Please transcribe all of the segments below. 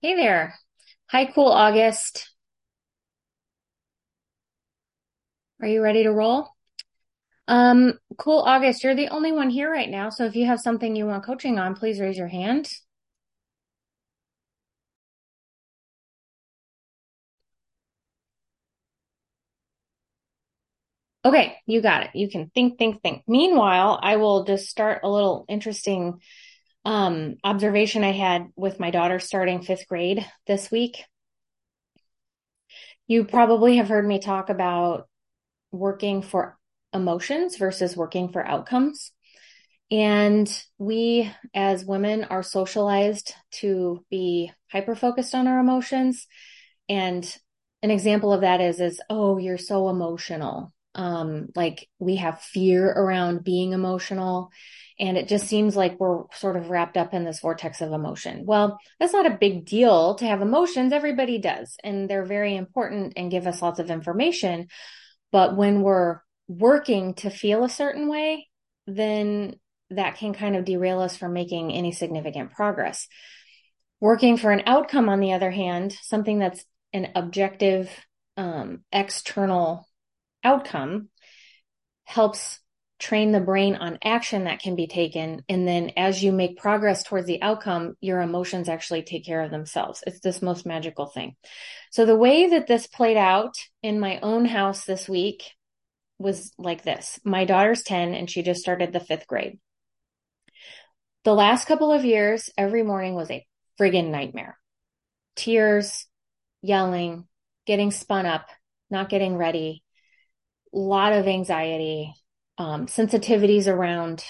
Hey there. Hi, cool August. Are you ready to roll? Um, cool August, you're the only one here right now. So if you have something you want coaching on, please raise your hand. Okay, you got it. You can think, think, think. Meanwhile, I will just start a little interesting um, observation I had with my daughter starting fifth grade this week. You probably have heard me talk about working for emotions versus working for outcomes. And we as women are socialized to be hyper focused on our emotions. And an example of that is, is, oh, you're so emotional. Um, like we have fear around being emotional. And it just seems like we're sort of wrapped up in this vortex of emotion. Well, that's not a big deal to have emotions. Everybody does. And they're very important and give us lots of information. But when we're working to feel a certain way, then that can kind of derail us from making any significant progress. Working for an outcome, on the other hand, something that's an objective, um, external outcome helps train the brain on action that can be taken. And then as you make progress towards the outcome, your emotions actually take care of themselves. It's this most magical thing. So the way that this played out in my own house this week was like this. My daughter's 10 and she just started the fifth grade. The last couple of years, every morning was a friggin' nightmare. Tears, yelling, getting spun up, not getting ready, lot of anxiety, um, sensitivities around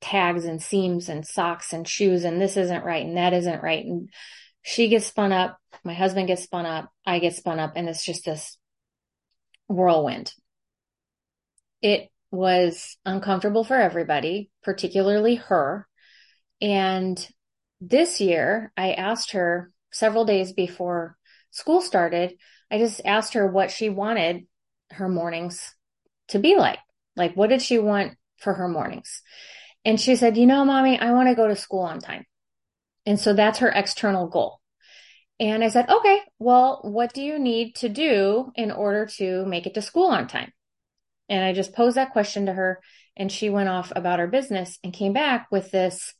tags and seams and socks and shoes, and this isn't right and that isn't right. And she gets spun up, my husband gets spun up, I get spun up, and it's just this whirlwind. It was uncomfortable for everybody, particularly her. And this year, I asked her several days before school started, I just asked her what she wanted her mornings to be like. Like, what did she want for her mornings? And she said, you know, mommy, I want to go to school on time. And so that's her external goal. And I said, okay, well, what do you need to do in order to make it to school on time? And I just posed that question to her and she went off about her business and came back with this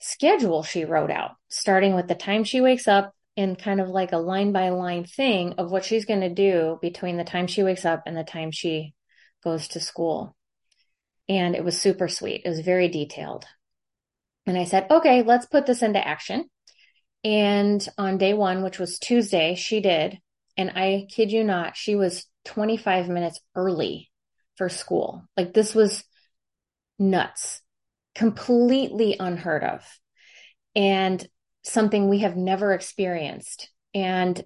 schedule she wrote out, starting with the time she wakes up and kind of like a line by line thing of what she's going to do between the time she wakes up and the time she goes to school. And it was super sweet. It was very detailed. And I said, okay, let's put this into action. And on day one, which was Tuesday, she did. And I kid you not, she was 25 minutes early for school. Like this was nuts, completely unheard of. And something we have never experienced. And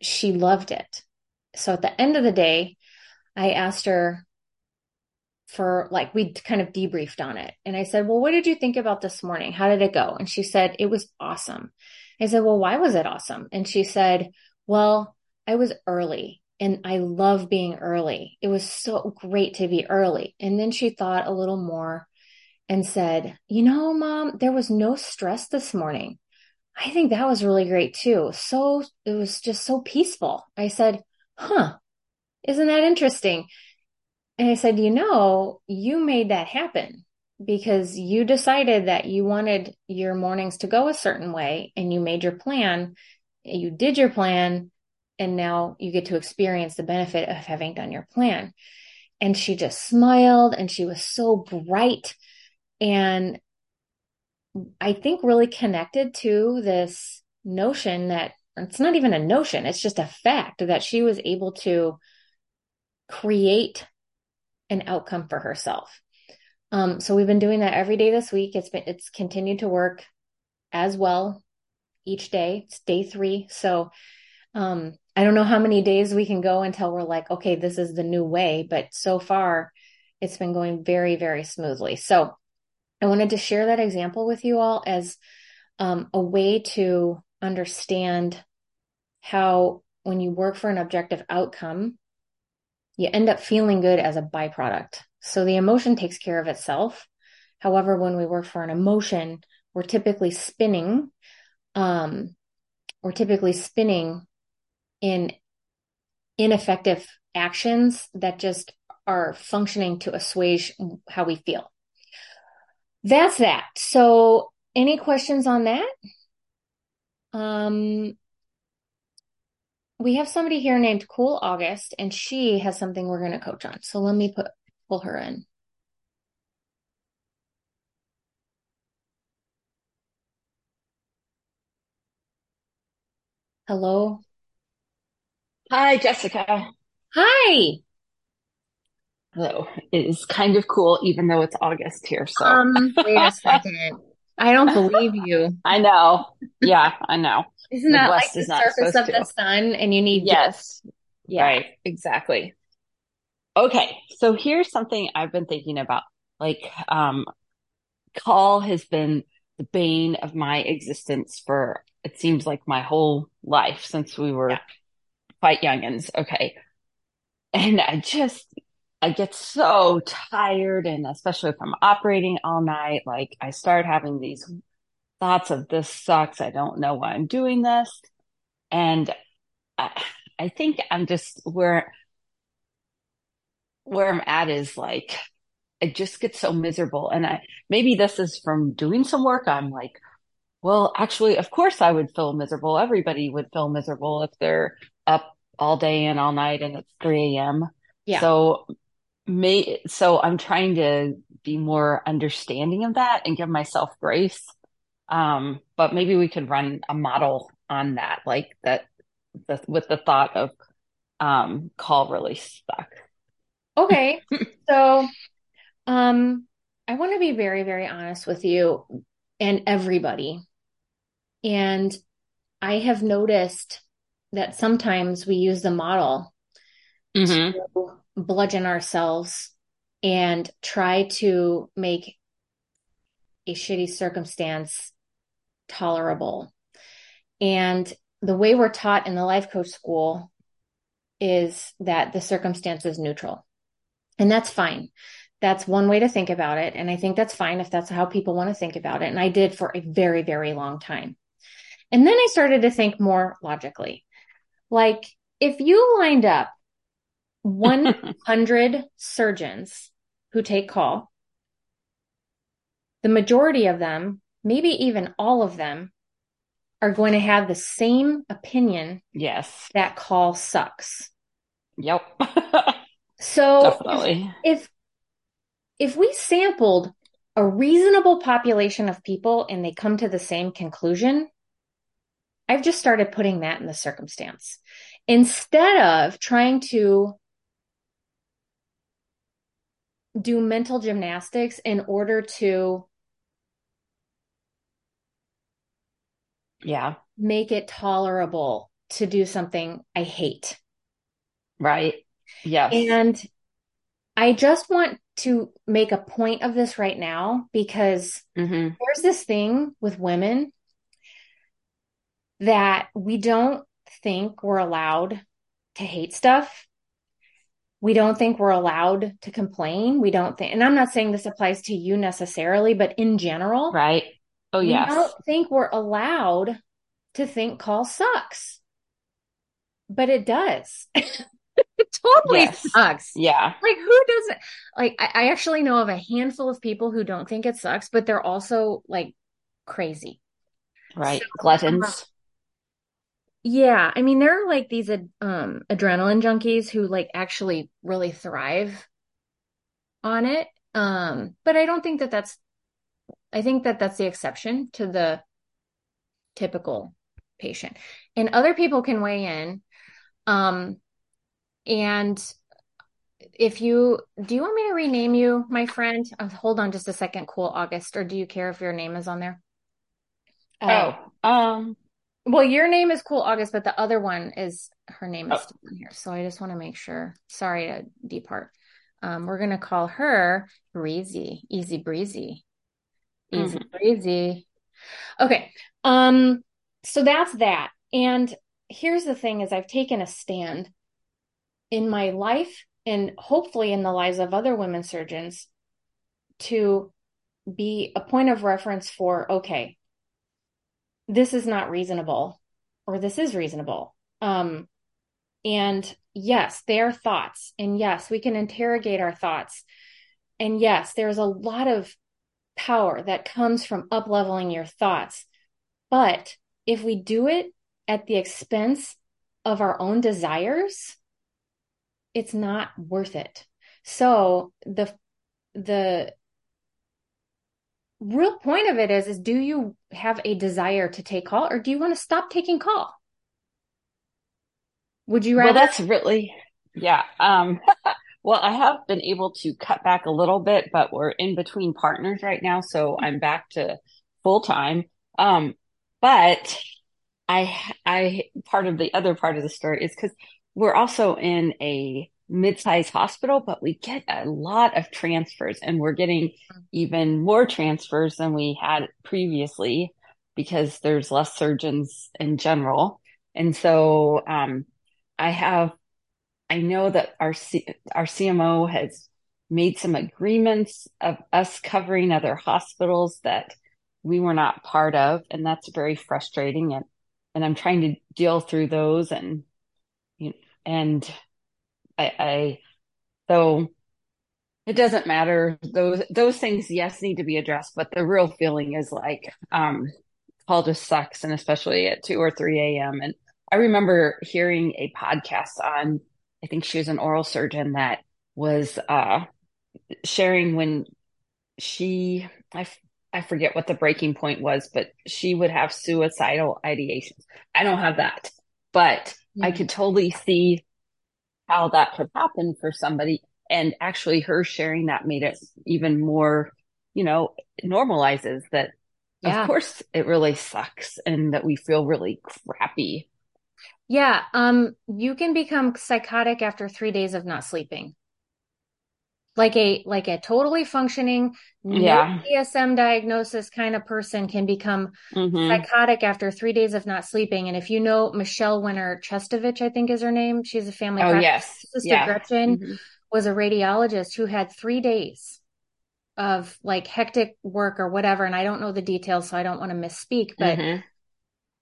she loved it. So at the end of the day, I asked her for like, we kind of debriefed on it. And I said, Well, what did you think about this morning? How did it go? And she said, It was awesome. I said, Well, why was it awesome? And she said, Well, I was early and I love being early. It was so great to be early. And then she thought a little more and said, You know, mom, there was no stress this morning. I think that was really great too. So it was just so peaceful. I said, Huh, isn't that interesting? And I said, You know, you made that happen because you decided that you wanted your mornings to go a certain way and you made your plan. You did your plan and now you get to experience the benefit of having done your plan. And she just smiled and she was so bright and I think really connected to this notion that it's not even a notion, it's just a fact that she was able to create an outcome for herself. Um, so we've been doing that every day this week. It's been it's continued to work as well each day. It's day three. So um, I don't know how many days we can go until we're like, okay, this is the new way. But so far, it's been going very, very smoothly. So I wanted to share that example with you all as um, a way to understand how when you work for an objective outcome, you end up feeling good as a byproduct. So the emotion takes care of itself. However, when we work for an emotion, we're typically spinning um, we're typically spinning in ineffective actions that just are functioning to assuage how we feel. That's that. So, any questions on that? Um, we have somebody here named Cool August, and she has something we're going to coach on. So let me put pull her in. Hello. Hi, Jessica. Hi. Hello. It is kind of cool, even though it's August here. So, Um, wait a second. I don't believe you. I know. Yeah, I know. Isn't that like the surface of the sun and you need Yes, yeah. right. Exactly. Okay. So here's something I've been thinking about. Like, um, call has been the bane of my existence for it seems like my whole life since we were Yeah. quite youngins. Okay. And I just, I get so tired, and especially if I'm operating all night, like I start having these thoughts of this sucks. I don't know why I'm doing this. And I, I think I'm just where, where I'm at is like, I just get so miserable. And I, maybe this is from doing some work. I'm like, well, actually, of course I would feel miserable. Everybody would feel miserable if they're up all day and all night and it's 3 a.m. Yeah. So may, so I'm trying to be more understanding of that and give myself grace. Um, but maybe we could run a model on that, like that, the, with the thought of, um, call really stuck. Okay. So, um, I want to be very, very honest with you and everybody. And I have noticed that sometimes we use the model Mm-hmm. to bludgeon ourselves and try to make a shitty circumstance tolerable. And the way we're taught in the life coach school is that the circumstance is neutral. And that's fine. That's one way to think about it. And I think that's fine if that's how people want to think about it. And I did for a very, very long time. And then I started to think more logically. Like, if you lined up 100 surgeons who take call, the majority of them, maybe even all of them, are going to have the same opinion Yes. that call sucks. Yep. So Definitely. if if we sampled a reasonable population of people and they come to the same conclusion, I've just started putting that in the circumstance instead of trying to do mental gymnastics in order to Yeah. make it tolerable to do something I hate. Right. Yes. And I just want to make a point of this right now because hmm there's this thing with women that we don't think we're allowed to hate stuff. We don't think we're allowed to complain. We don't think, and I'm not saying this applies to you necessarily, but in general, Right. Oh, we yes. don't think we're allowed to think call sucks. But it does. it totally Yes. sucks. Yeah. Like who doesn't like I, I actually know of a handful of people who don't think it sucks, but they're also like crazy. Right. So, Gluttons. Uh, Yeah, I mean there are like these um adrenaline junkies who like actually really thrive on it. Um, but I don't think that that's I think that that's the exception to the typical patient. And other people can weigh in. Um, and if you do you want me to rename you, my friend? Uh, hold on just a second, cool August, or do you care if your name is on there? Uh, Oh, um, well, your name is cool August, but the other one is her name is oh, still in here. So I just want to make sure. Sorry to depart. Um, we're gonna call her Breezy, Easy Breezy, Easy mhm. Breezy. Okay. Um, so that's that. And here's the thing is I've taken a stand in my life and hopefully in the lives of other women surgeons to be a point of reference for, okay, this is not reasonable. or this is reasonable. Um, and yes, they are thoughts. And yes, we can interrogate our thoughts. And yes, there's a lot of power that comes from up leveling your thoughts. But if we do it at the expense of our own desires, it's not worth it. So the the real point of it is is do you have a desire to take call or do you want to stop taking call? Would you rather? Well, that's really yeah. Um well, I have been able to cut back a little bit, but we're in between partners right now, so I'm back to full time. Um but I I part of the other part of the story is cuz we're also in a mid-sized hospital, but we get a lot of transfers and we're getting even more transfers than we had previously because there's less surgeons in general. And so, um, I have, I know that our, C, our CMO has made some agreements of us covering other hospitals that we were not part of. And that's very frustrating. And, and I'm trying to deal through those and, and I, I so it doesn't matter. Those those things, yes, need to be addressed, but the real feeling is like um call just sucks, and especially at two or three a.m. And I remember hearing a podcast on, I think she was an oral surgeon that was uh sharing when she I I forget what the breaking point was, but she would have suicidal ideations. I don't have that, but I could totally see how that could happen for somebody. And actually her sharing that made it even more, you know, normalizes that yeah. of course it really sucks and that we feel really crappy. Yeah. Um, you can become psychotic after three days of not sleeping like a like a totally functioning yeah. no DSM diagnosis kind of person can become mm-hmm. psychotic after three days of not sleeping. And if you know Michelle Winner Chestovich, I think is her name, she's a family. Oh yes, sister yeah. Gretchen mm-hmm. was a radiologist who had three days of like hectic work or whatever. And I don't know the details, so I don't want to misspeak, but. Mm-hmm.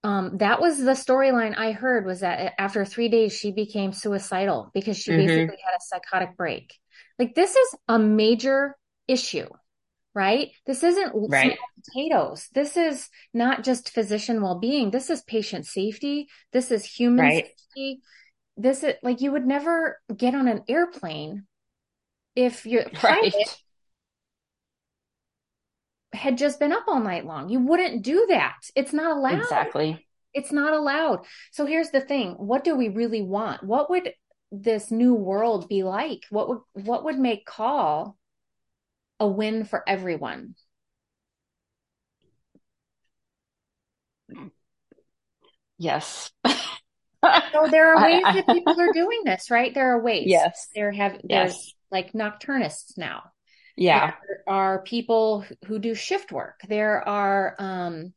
Um, that was the storyline I heard was that after three days she became suicidal because she mm-hmm. basically had a psychotic break. Like this is a major issue, right? This isn't right. potatoes. This is not just physician well-being. This is patient safety. This is human right. safety. This is like you would never get on an airplane if your pilot right. had just been up all night long. You wouldn't do that. It's not allowed. Exactly. It's not allowed. So here's the thing. What do we really want? What would this new world be like? What would what would make call a win for everyone? Yes. so there are ways I, I, that people are doing this, right? There are ways. Yes. There have there's yes. like nocturnists now. Yeah. There are people who do shift work. There are um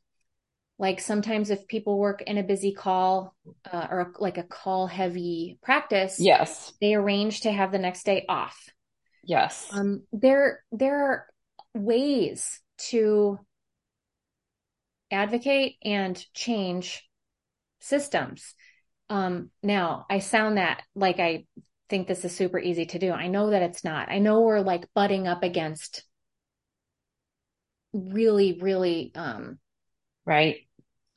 like sometimes if people work in a busy call uh, or like a call heavy practice yes. they arrange to have the next day off. Yes. Um there there are ways to advocate and change systems. Um now i sound that like i think this is super easy to do. I know that it's not. I know we're like butting up against really really um right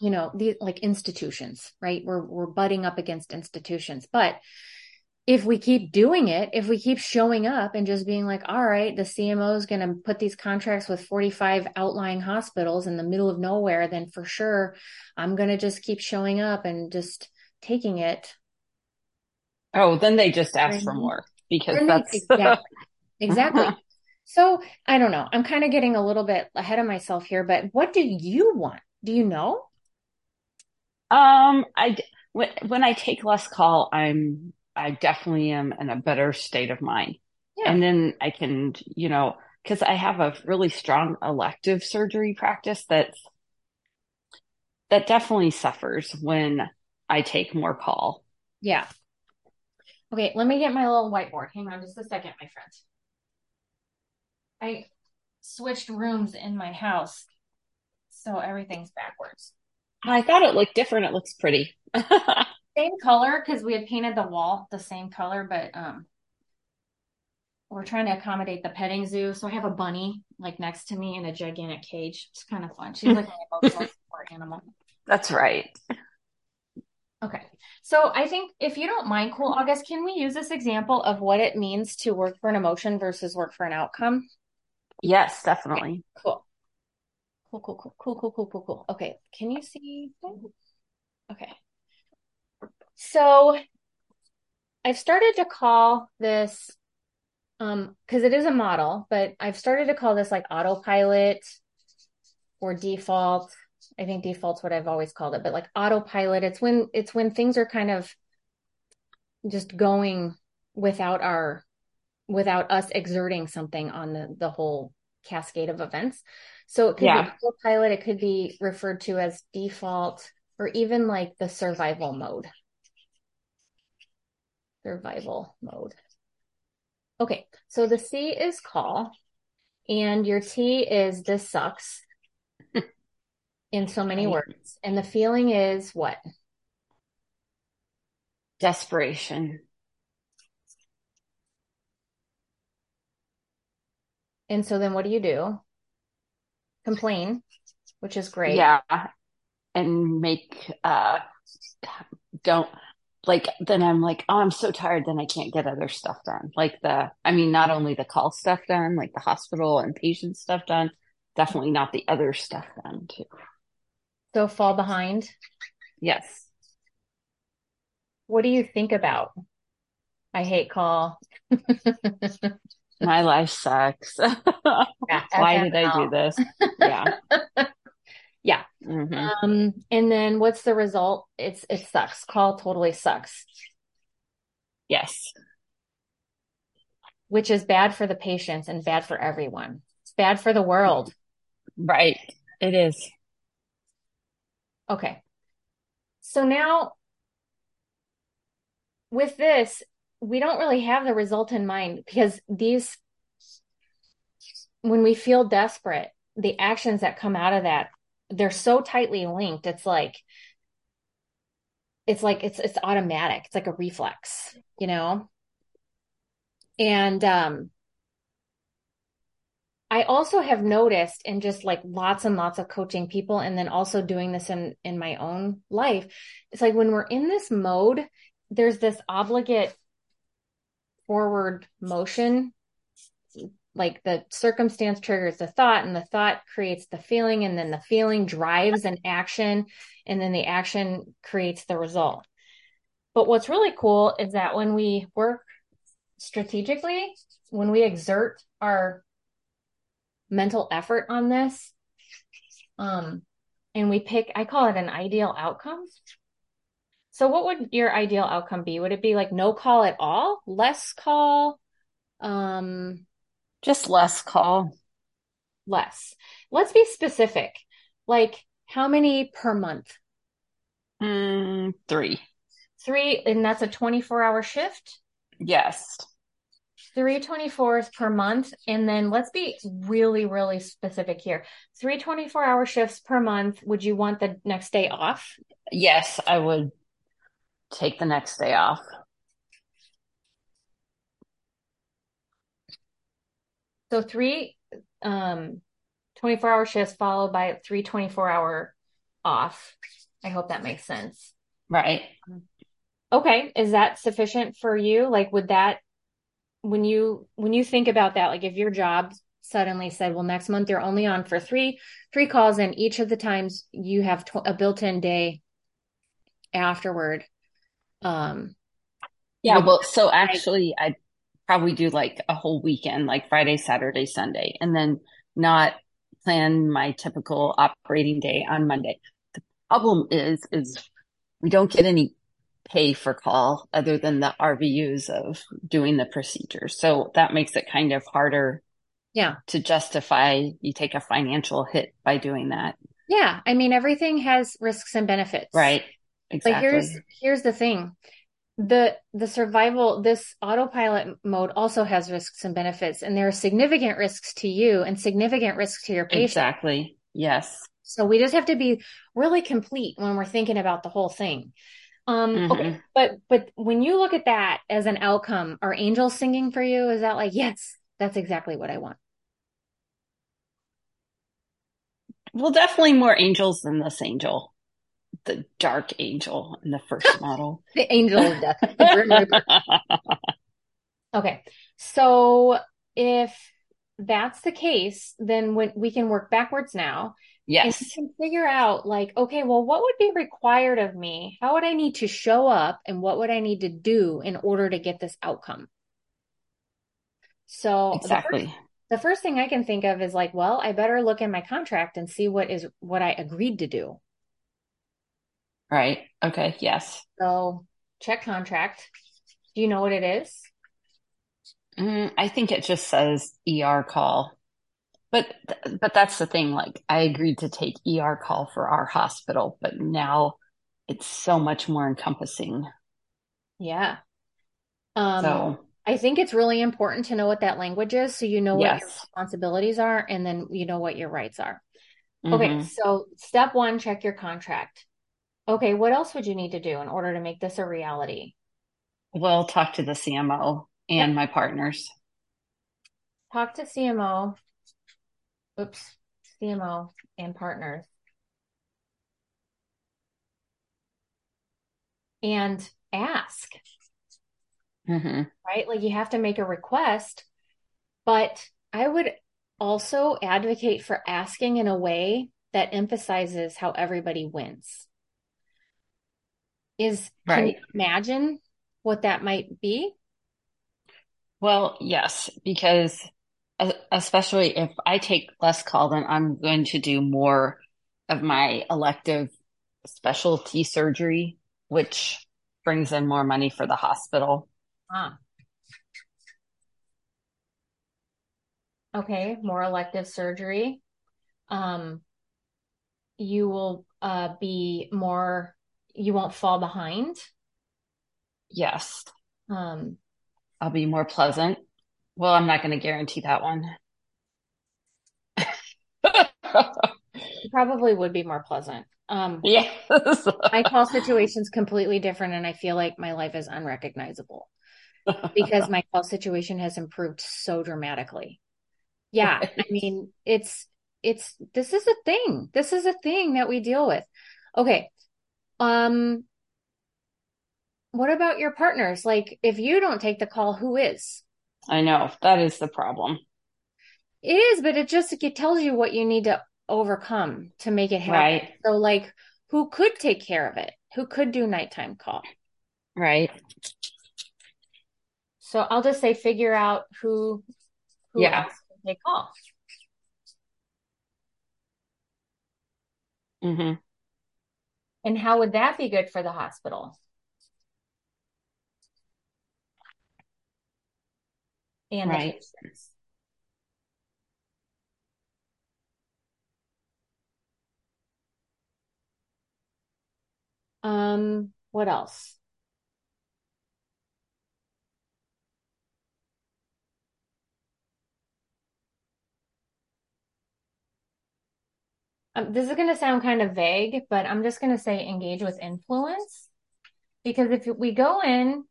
you know, the like institutions, right? We're we're butting up against institutions. But if we keep doing it, if we keep showing up and just being like, all right, the CMO is going to put these contracts with 45 outlying hospitals in the middle of nowhere, then for sure, I'm going to just keep showing up and just taking it. Oh, then they just ask for more because that's exactly. exactly. so I don't know. I'm kind of getting a little bit ahead of myself here, but what do you want? Do you know? Um, I when when I take less call, I'm I definitely am in a better state of mind, yeah. and then I can you know because I have a really strong elective surgery practice that that definitely suffers when I take more call. Yeah. Okay, let me get my little whiteboard. Hang on just a second, my friend. I switched rooms in my house, so everything's backwards. I thought it looked different. It looks pretty. same color because we had painted the wall the same color, but um, we're trying to accommodate the petting zoo. So I have a bunny like next to me in a gigantic cage. It's kind of fun. She's like an emotional support animal. That's right. Okay. So I think if you don't mind, cool August, can we use this example of what it means to work for an emotion versus work for an outcome? Yes, definitely. Okay, cool. Cool, cool, cool, cool, cool, cool, cool. Okay. Can you see? Okay. So I've started to call this um because it is a model, but I've started to call this like autopilot or default. I think default's what I've always called it, but like autopilot, it's when it's when things are kind of just going without our without us exerting something on the the whole cascade of events. So it could yeah. be autopilot, it could be referred to as default, or even like the survival mode. Survival mode. Okay, so the C is call, and your T is this sucks in so many words. And the feeling is what? Desperation. And so then what do you do? Complain, which is great. Yeah. And make, uh, don't like then I'm like, oh, I'm so tired, then I can't get other stuff done. Like the, I mean, not only the call stuff done, like the hospital and patient stuff done, definitely not the other stuff done too. So fall behind? Yes. What do you think about? I hate call. My life sucks. Yeah, Why did I do this? Yeah. Yeah. Mm-hmm. Um, and then what's the result? It's it sucks. Call totally sucks. Yes. Which is bad for the patients and bad for everyone. It's bad for the world. Right. It is. Okay. So now with this, we don't really have the result in mind because these when we feel desperate, the actions that come out of that they're so tightly linked. It's like, it's like, it's, it's automatic. It's like a reflex, you know? And, um, I also have noticed in just like lots and lots of coaching people and then also doing this in in my own life it's like when we're in this mode there's this obligate forward motion like the circumstance triggers the thought and the thought creates the feeling and then the feeling drives an action and then the action creates the result. But what's really cool is that when we work strategically, when we exert our mental effort on this, um, and we pick, I call it an ideal outcome. So what would your ideal outcome be? Would it be like no call at all, less call, um, just less call. Less. Let's be specific. Like how many per month? Mm, three. Three, and that's a 24 hour shift? Yes. Three 24s per month. And then let's be really, really specific here. Three 24 hour shifts per month. Would you want the next day off? Yes, I would take the next day off. So three um 24 hour shifts followed by three 24 hour off. I hope that makes sense. Right. Okay. Is that sufficient for you? Like, would that, when you, when you think about that, like if your job suddenly said, well, next month you're only on for three, three calls and each of the times you have tw- a built-in day afterward. Um, yeah. Well, so actually I probably do like a whole weekend, like Friday, Saturday, Sunday, and then not plan my typical operating day on Monday. The problem is, is we don't get any pay for call other than the RVUs of doing the procedure. So that makes it kind of harder. Yeah. To justify you take a financial hit by doing that. Yeah. I mean, everything has risks and benefits. Right. Exactly. But here's, here's the thing the the survival this autopilot mode also has risks and benefits and there are significant risks to you and significant risks to your patient exactly yes So we just have to be really complete when we're thinking about the whole thing. Um, Mhm. okay, but but when you look at that as an outcome, are angels singing for you? Is that like, yes, that's exactly what I want? Well, definitely more angels than this angel, the dark angel in the first model. The angel of death, the Grim Reaper. Okay, so if that's the case, then when we can work backwards now and we Yes, can figure out like, okay, well, what would be required of me? How would I need to show up and what would I need to do in order to get this outcome? So the first exactly. the first thing I can think of is like, well, I better look in my contract and see what is what I agreed to do. Right. Okay. Yes. So check contract. Do you know what it is? Mm, I think it just says ER call. But but that's the thing. Like I agreed to take ER call for our hospital, but now it's so much more encompassing. Yeah. Um, So I think it's really important to know what that language is so you know what your responsibilities are and then you know what your rights are. Okay, hmm so step one, check your contract. Okay, what else would you need to do in order to make this a reality? We'll talk to the CMO and my partners. Talk to CMO, oops, CMO and partners and ask, hmm right? Like you have to make a request, but I would also advocate for asking in a way that emphasizes how everybody wins. Is can you imagine what that might be? Well, yes, because especially if I take less call, then I'm going to do more of my elective specialty surgery, which brings in more money for the hospital. Ah, okay, more elective surgery. Um, you will uh be more, you won't fall behind. Yes, Um, I'll be more pleasant. Well, I'm not going to guarantee that one. probably would be more pleasant. Um, Yes. my call situation's completely different, and I feel like my life is unrecognizable because my call situation has improved so dramatically. Yeah, I mean, it's it's this is a thing. This is a thing that we deal with. Okay. Um, what about your partners? Like, if you don't take the call, who is? I know that is the problem. It is, but it just it tells you what you need to overcome to make it happen. Right. So, like, who could take care of it? Who could do nighttime call? Right. So I'll just say figure out who who Yeah. else can take call. hmm And how would that be good for the hospital and the Right. patients? Um, what else? Um, this is going to sound kind of vague, but I'm just going to say engage with influence because if we go in,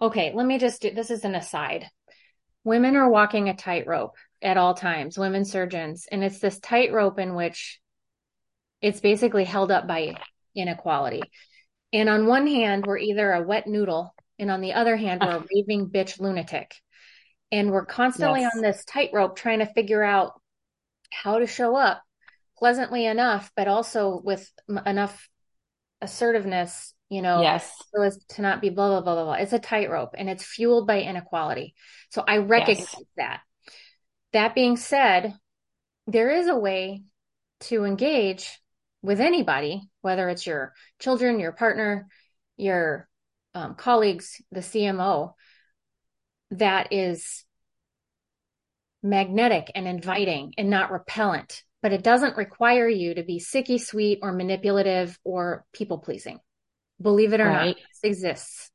okay, let me just do this is an aside. Women are walking a tightrope at all times, women surgeons, and it's this tightrope in which it's basically held up by inequality. And on one hand, we're either a wet noodle, and on the other hand, we're a raving bitch lunatic. And we're constantly Yes. on this tightrope trying to figure out how to show up pleasantly enough, but also with m- enough assertiveness, you know, Yes. so as to not be blah, blah, blah, blah, blah. It's a tightrope and it's fueled by inequality. So I recognize Yes. that. That being said, there is a way to engage with anybody, whether it's your children, your partner, your um, colleagues, the CMO, that is magnetic and inviting and not repellent. But it doesn't require you to be sicky sweet or manipulative or people pleasing. Believe it or Right. not, this exists.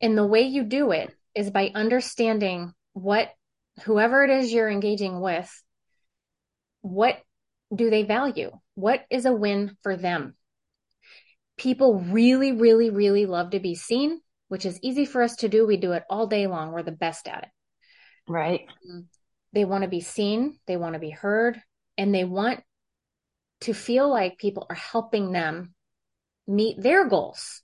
And the way you do it is by understanding what whoever it is you're engaging with what do they value? What is a win for them? People really, really, really love to be seen, which is easy for us to do. We do it all day long. We're the best at it. Right. They want to be seen, they want to be heard, and they want to feel like people are helping them meet their goals.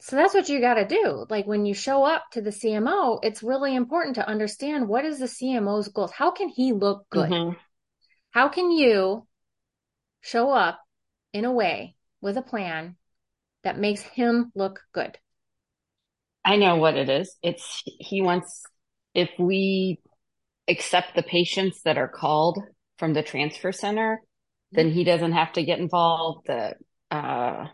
So that's what you got to do. Like when you show up to the CMO, it's really important to understand what is the CMO's goals? How can he look good? Mm-hmm. How can you show up in a way with a plan that makes him look good? I know what it is. It's he wants if we accept the patients that are called from the transfer center, then he doesn't have to get involved. The uh,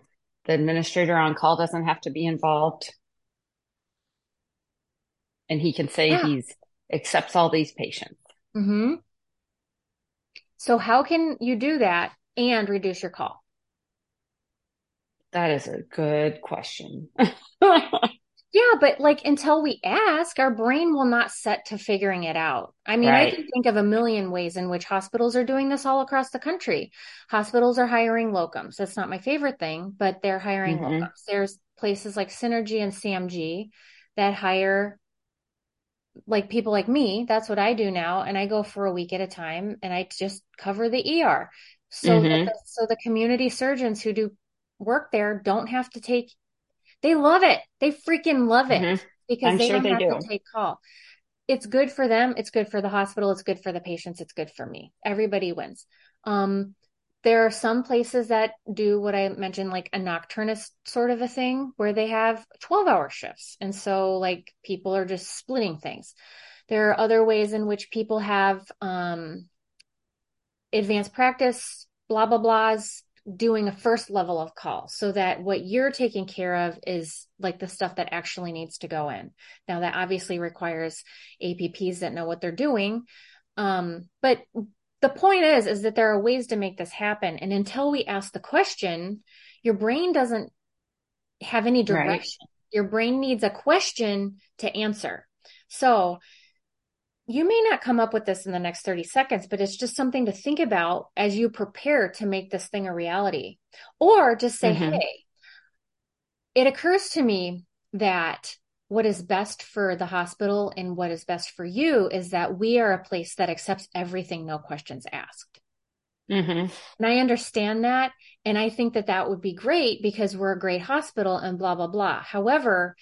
the administrator on call doesn't have to be involved, and he can say yeah. he's accepts all these patients. Hmm. So how can you do that and reduce your call? That is a good question. Yeah, but like until we ask, our brain will not set to figuring it out. I mean, right. I can think of a million ways in which hospitals are doing this all across the country. Hospitals are hiring locums. That's not my favorite thing, but they're hiring mm-hmm. locums. There's places like Synergy and CMG that hire like people like me. That's what I do now. And I go for a week at a time and I just cover the ER. So, mm-hmm. the, so the community surgeons who do work there don't have to take they love it. They freaking love it mm-hmm. because I'm they sure don't they have do. to take call. It's good for them. It's good for the hospital. It's good for the patients. It's good for me. Everybody wins. Um, there are some places that do what I mentioned, like a nocturnist sort of a thing where they have 12 hour shifts. And so like people are just splitting things. There are other ways in which people have, um, advanced practice, blah, blah, blahs, doing a first level of call so that what you're taking care of is like the stuff that actually needs to go in. Now that obviously requires APPs that know what they're doing. Um, but the point is, is that there are ways to make this happen. And until we ask the question, your brain doesn't have any direction. Right. Your brain needs a question to answer. So you may not come up with this in the next 30 seconds, but it's just something to think about as you prepare to make this thing a reality. Or just say, mm-hmm. hey, it occurs to me that what is best for the hospital and what is best for you is that we are a place that accepts everything, no questions asked. Mm-hmm. And I understand that. And I think that that would be great because we're a great hospital and blah, blah, blah. However,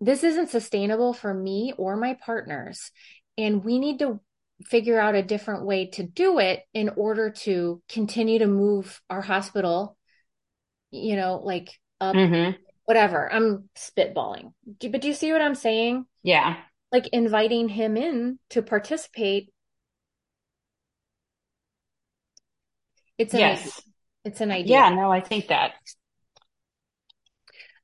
this isn't sustainable for me or my partners and we need to figure out a different way to do it in order to continue to move our hospital, you know, like up, mm-hmm. whatever. I'm spitballing. But do you see what I'm saying? Yeah. Like inviting him in to participate. It's an yes. Idea. It's an idea. Yeah, no, I think that.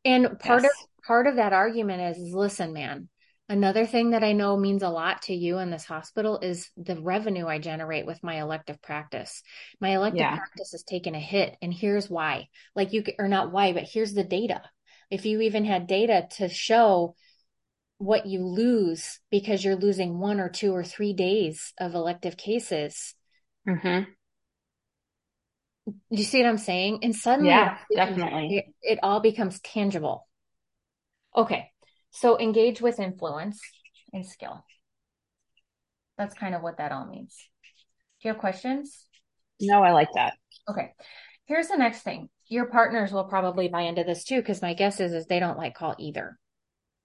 And part yes. of part of that argument is, is listen, man, Another thing that I know means a lot to you in this hospital is the revenue I generate with my elective practice. My elective yeah. practice has taken a hit, and here's why. Like you, or not why, but here's the data. If you even had data to show what you lose because you're losing one or two or three days of elective cases. Mm-hmm. Do you see what I'm saying? And suddenly, yeah, definitely, it, it all becomes tangible. Okay, so engage with influence and skill. That's kind of what that all means. Do you have questions? No, I like that. Okay. Here's the next thing. Your partners will probably buy into this too, because my guess is, is they don't like call either.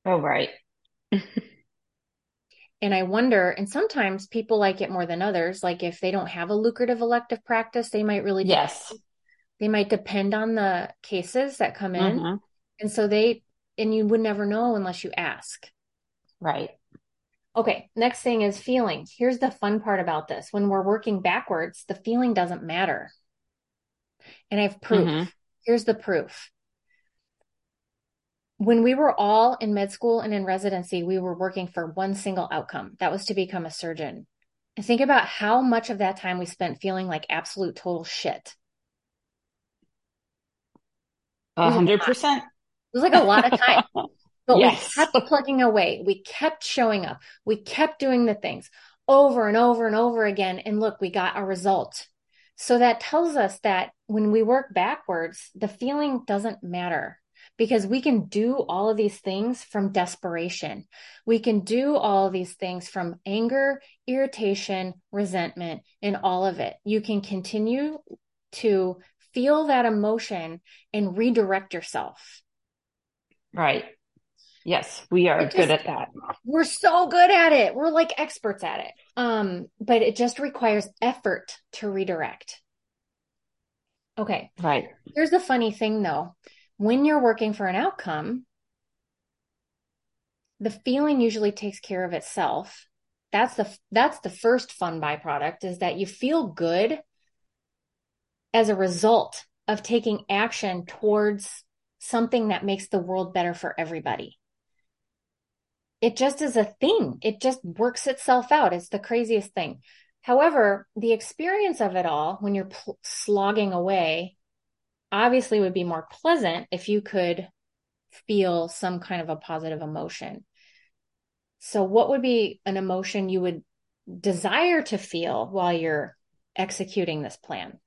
Oh, right. and I wonder, and sometimes people like it more than others. Like if they don't have a lucrative elective practice, they might really, yes, they might depend on the cases that come in. Mm-hmm. And so they and you would never know unless you ask. Right. Okay, next thing is feeling. Here's the fun part about this. When we're working backwards, the feeling doesn't matter. And I have proof. Mm-hmm. Here's the proof. When we were all in med school and in residency, we were working for one single outcome. That was to become a surgeon. And think about how much of that time we spent feeling like absolute total shit. A hundred percent. It was like a lot of time. But yes. we kept plugging away. We kept showing up. We kept doing the things over and over and over again. And look, we got a result. So that tells us that when we work backwards, the feeling doesn't matter because we can do all of these things from desperation. We can do all of these things from anger, irritation, resentment, and all of it. You can continue to feel that emotion and redirect yourself. Right. Yes, we are just, good at that. We're so good at it. We're like experts at it. Um, but it just requires effort to redirect. Okay. Right. Here's the funny thing though. When you're working for an outcome, the feeling usually takes care of itself. That's the that's the first fun byproduct is that you feel good as a result of taking action towards something that makes the world better for everybody. It just is a thing. It just works itself out. It's the craziest thing. However, the experience of it all, when you're pl- slogging away, obviously would be more pleasant if you could feel some kind of a positive emotion. So, what would be an emotion you would desire to feel while you're executing this plan?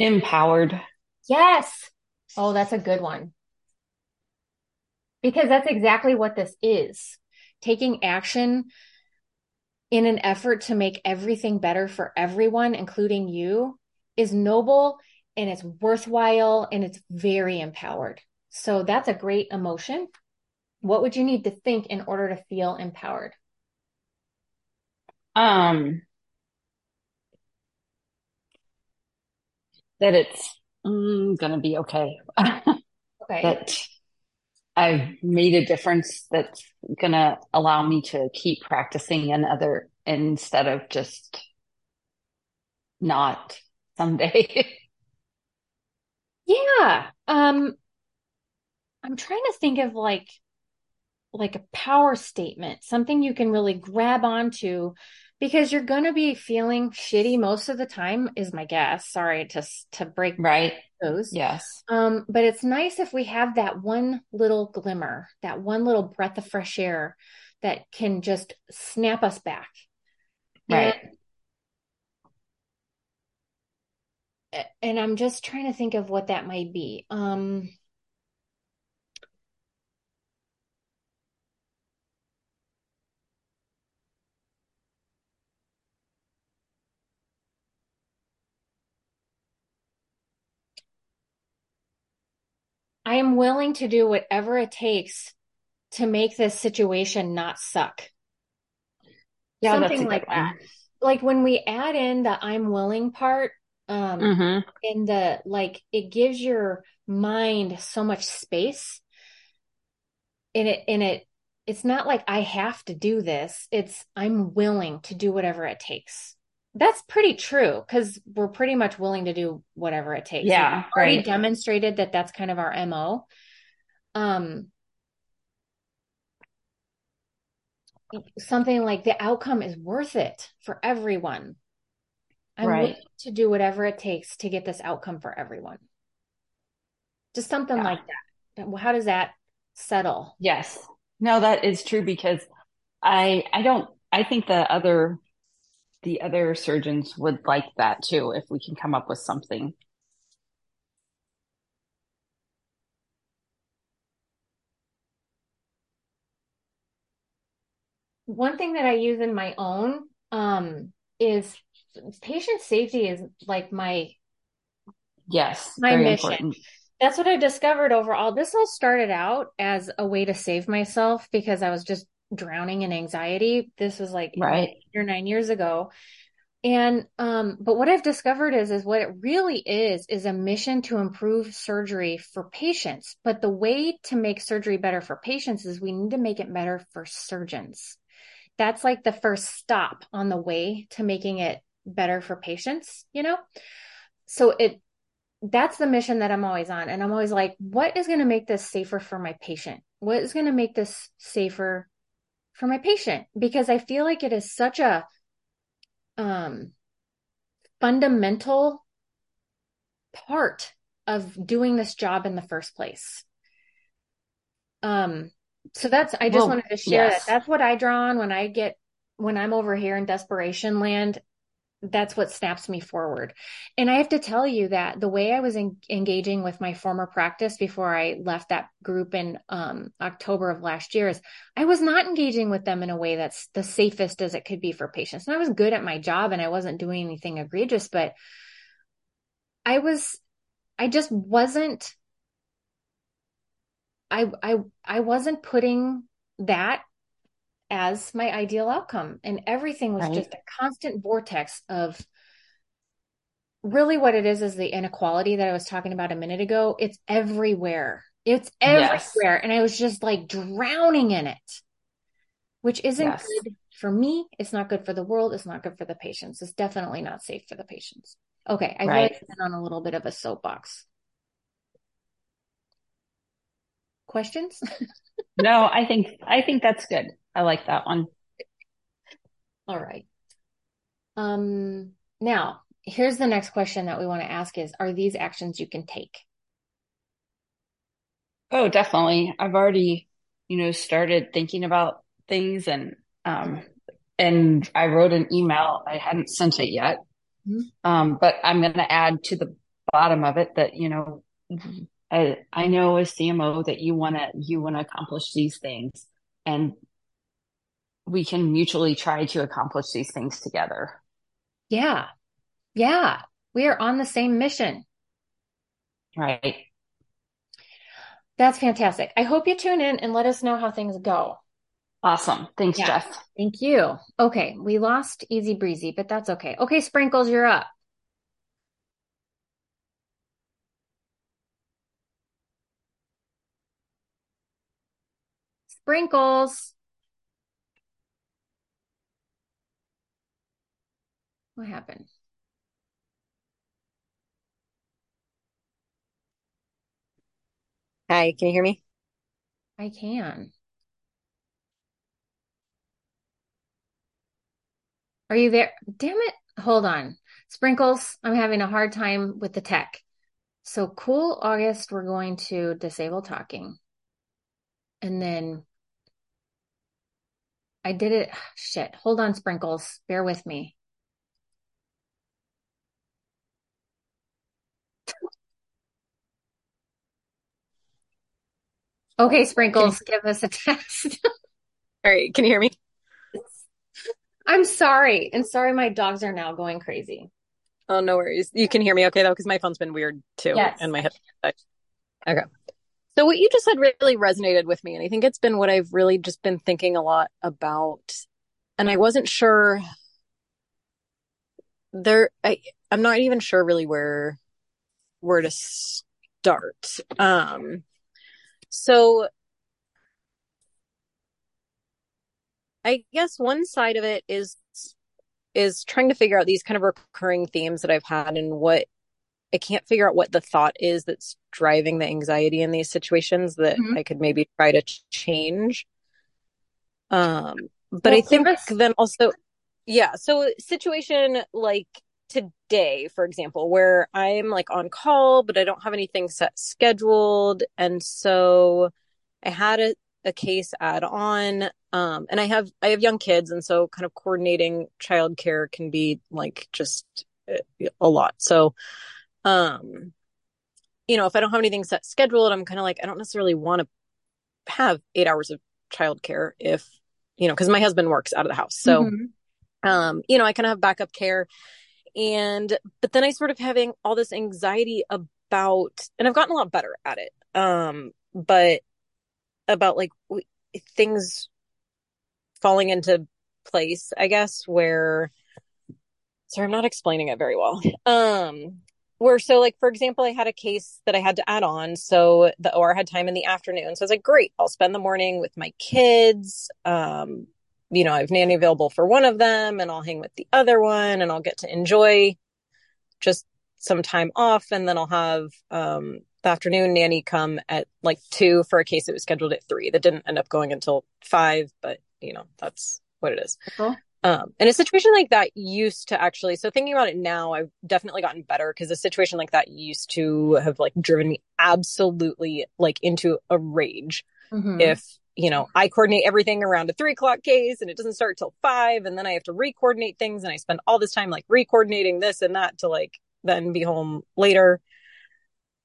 Empowered. Yes. Oh, that's a good one. Because that's exactly what this is taking action in an effort to make everything better for everyone, including you, is noble and it's worthwhile and it's very empowered. So that's a great emotion. What would you need to think in order to feel empowered? Um, that it's mm, going to be okay. okay. That I've made a difference that's going to allow me to keep practicing another instead of just not someday. yeah. Um, I'm trying to think of like, like a power statement, something you can really grab onto because you're going to be feeling shitty most of the time is my guess. Sorry to, to break right those. Yes. Um, but it's nice if we have that one little glimmer, that one little breath of fresh air that can just snap us back. Right. And, and I'm just trying to think of what that might be. Um, I am willing to do whatever it takes to make this situation not suck. Yeah, something like that. Like when we add in the I'm willing part, um, mm-hmm. in the like, it gives your mind so much space. And it, and it, it's not like I have to do this. It's I'm willing to do whatever it takes. That's pretty true because we're pretty much willing to do whatever it takes. Yeah, We've already right. demonstrated that that's kind of our mo. Um, something like the outcome is worth it for everyone. I'm right. willing to do whatever it takes to get this outcome for everyone. Just something yeah. like that. How does that settle? Yes. No, that is true because I I don't I think the other the other surgeons would like that too if we can come up with something. One thing that I use in my own um, is patient safety is like my yes my mission. Important. That's what I discovered overall. This all started out as a way to save myself because I was just drowning in anxiety. This was like right. eight or nine years ago. And um, but what I've discovered is is what it really is is a mission to improve surgery for patients. But the way to make surgery better for patients is we need to make it better for surgeons. That's like the first stop on the way to making it better for patients, you know? So it that's the mission that I'm always on. And I'm always like, what is going to make this safer for my patient? What is going to make this safer for my patient because I feel like it is such a um, fundamental part of doing this job in the first place. Um, So that's, I just Well, wanted to share yes. that. That's what I draw on when I get, when I'm over here in desperation land. That's what snaps me forward. And I have to tell you that the way I was en- engaging with my former practice before I left that group in um, October of last year is I was not engaging with them in a way that's the safest as it could be for patients. And I was good at my job and I wasn't doing anything egregious, but I was, I just wasn't I I I wasn't putting that as my ideal outcome and everything was Right. just a constant vortex of really what it is is the inequality that I was talking about a minute ago. It's everywhere. It's Yes. everywhere and I was just like drowning in it. Which isn't Yes. good for me. It's not good for the world. It's not good for the patients. It's definitely not safe for the patients. Okay, I really Right. been on a little bit of a soapbox. Questions? No, I think I think that's good. I like that one. All right. Um, now, here's the next question that we want to ask is, are these actions you can take? Oh, definitely. I've already, you know, started thinking about things and um and I wrote an email. I hadn't sent it yet. Mhm. Um, but I'm going to add to the bottom of it that, you know, I, I know as CMO that you want to you want to accomplish these things and we can mutually try to accomplish these things together. Yeah. Yeah. We are on the same mission. Right. That's fantastic. I hope you tune in and let us know how things go. Awesome. Thanks, Yeah. Jeff. Thank you. Okay. We lost Easy Breezy, but that's okay. Okay, Sprinkles, you're up. Sprinkles. What happened? Hi, can you hear me? I can. Are you there? Damn it. Hold on. Sprinkles, I'm having a hard time with the tech. So cool August, we're going to disable talking. And then I did it. Shit. Hold on, Sprinkles. Bear with me. Okay, Sprinkles, give us a test. All right, can you hear me? I'm sorry. And sorry, my dogs are now going crazy. Oh, no worries. You can hear me okay though, because my phone's been weird too, Yes. and my hip. Okay. So what you just said really resonated with me, and I think it's been what I've really just been thinking a lot about, and I wasn't sure. There, I I'm not even sure really where where to start. Um, so I guess one side of it is is trying to figure out these kind of recurring themes that I've had and what I can't figure out what the thought is that's driving the anxiety in these situations that Mhm. I could maybe try to change. Um, but Well, I think us- then also, yeah. So situation like today, for example, where I'm like on call, but I don't have anything set scheduled, and so I had a, a case add on. Um, and I have I have young kids, and so kind of coordinating childcare can be like just uh, a lot. So, um, you know, if I don't have anything set scheduled, I'm kind of like I don't necessarily want to have eight hours of childcare if you know because my husband works out of the house, so Mhm. um, you know, I kind of have backup care. And, but then I sort of having all this anxiety about, and I've gotten a lot better at it. Um, but about like w- things falling into place, I guess, where, sorry, I'm not explaining it very well. Um, where so like for example i had a case that i had to add on. So the or had time in the afternoon. So i was like great i'll spend the morning with my kids. Um you know i have nanny available for one of them and i'll hang with the other one and i'll get to enjoy just some time off and then i'll have um the afternoon nanny come at like two for a case that was scheduled at three. That didn't end up going until five but you know that's what it is. Um, and a situation like that used to actually, so thinking about it now, I've definitely gotten better because a situation like that used to have like driven me absolutely like into a rage Mhm. if, you know, I coordinate everything around a three o'clock case and it doesn't start till five. And then I have to re coordinate things. And I spend all this time like re coordinating this and that to like then be home later.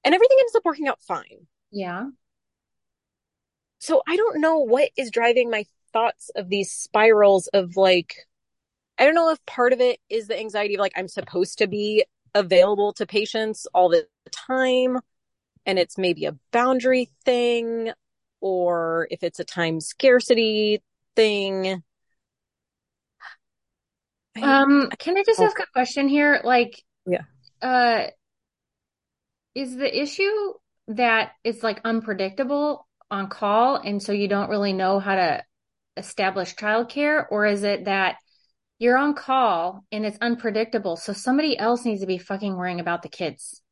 And everything ends up working out fine. Yeah. So I don't know what is driving my thoughts of these spirals of like, I don't know if part of it is the anxiety of like, I'm supposed to be available to patients all the time. And it's maybe a boundary thing or if it's a time scarcity thing. Um, can I just ask a question here? Like, yeah. Uh, is the issue that it's like unpredictable on call and so you don't really know how to establish childcare or is it that you're on call and it's unpredictable so somebody else needs to be fucking worrying about the kids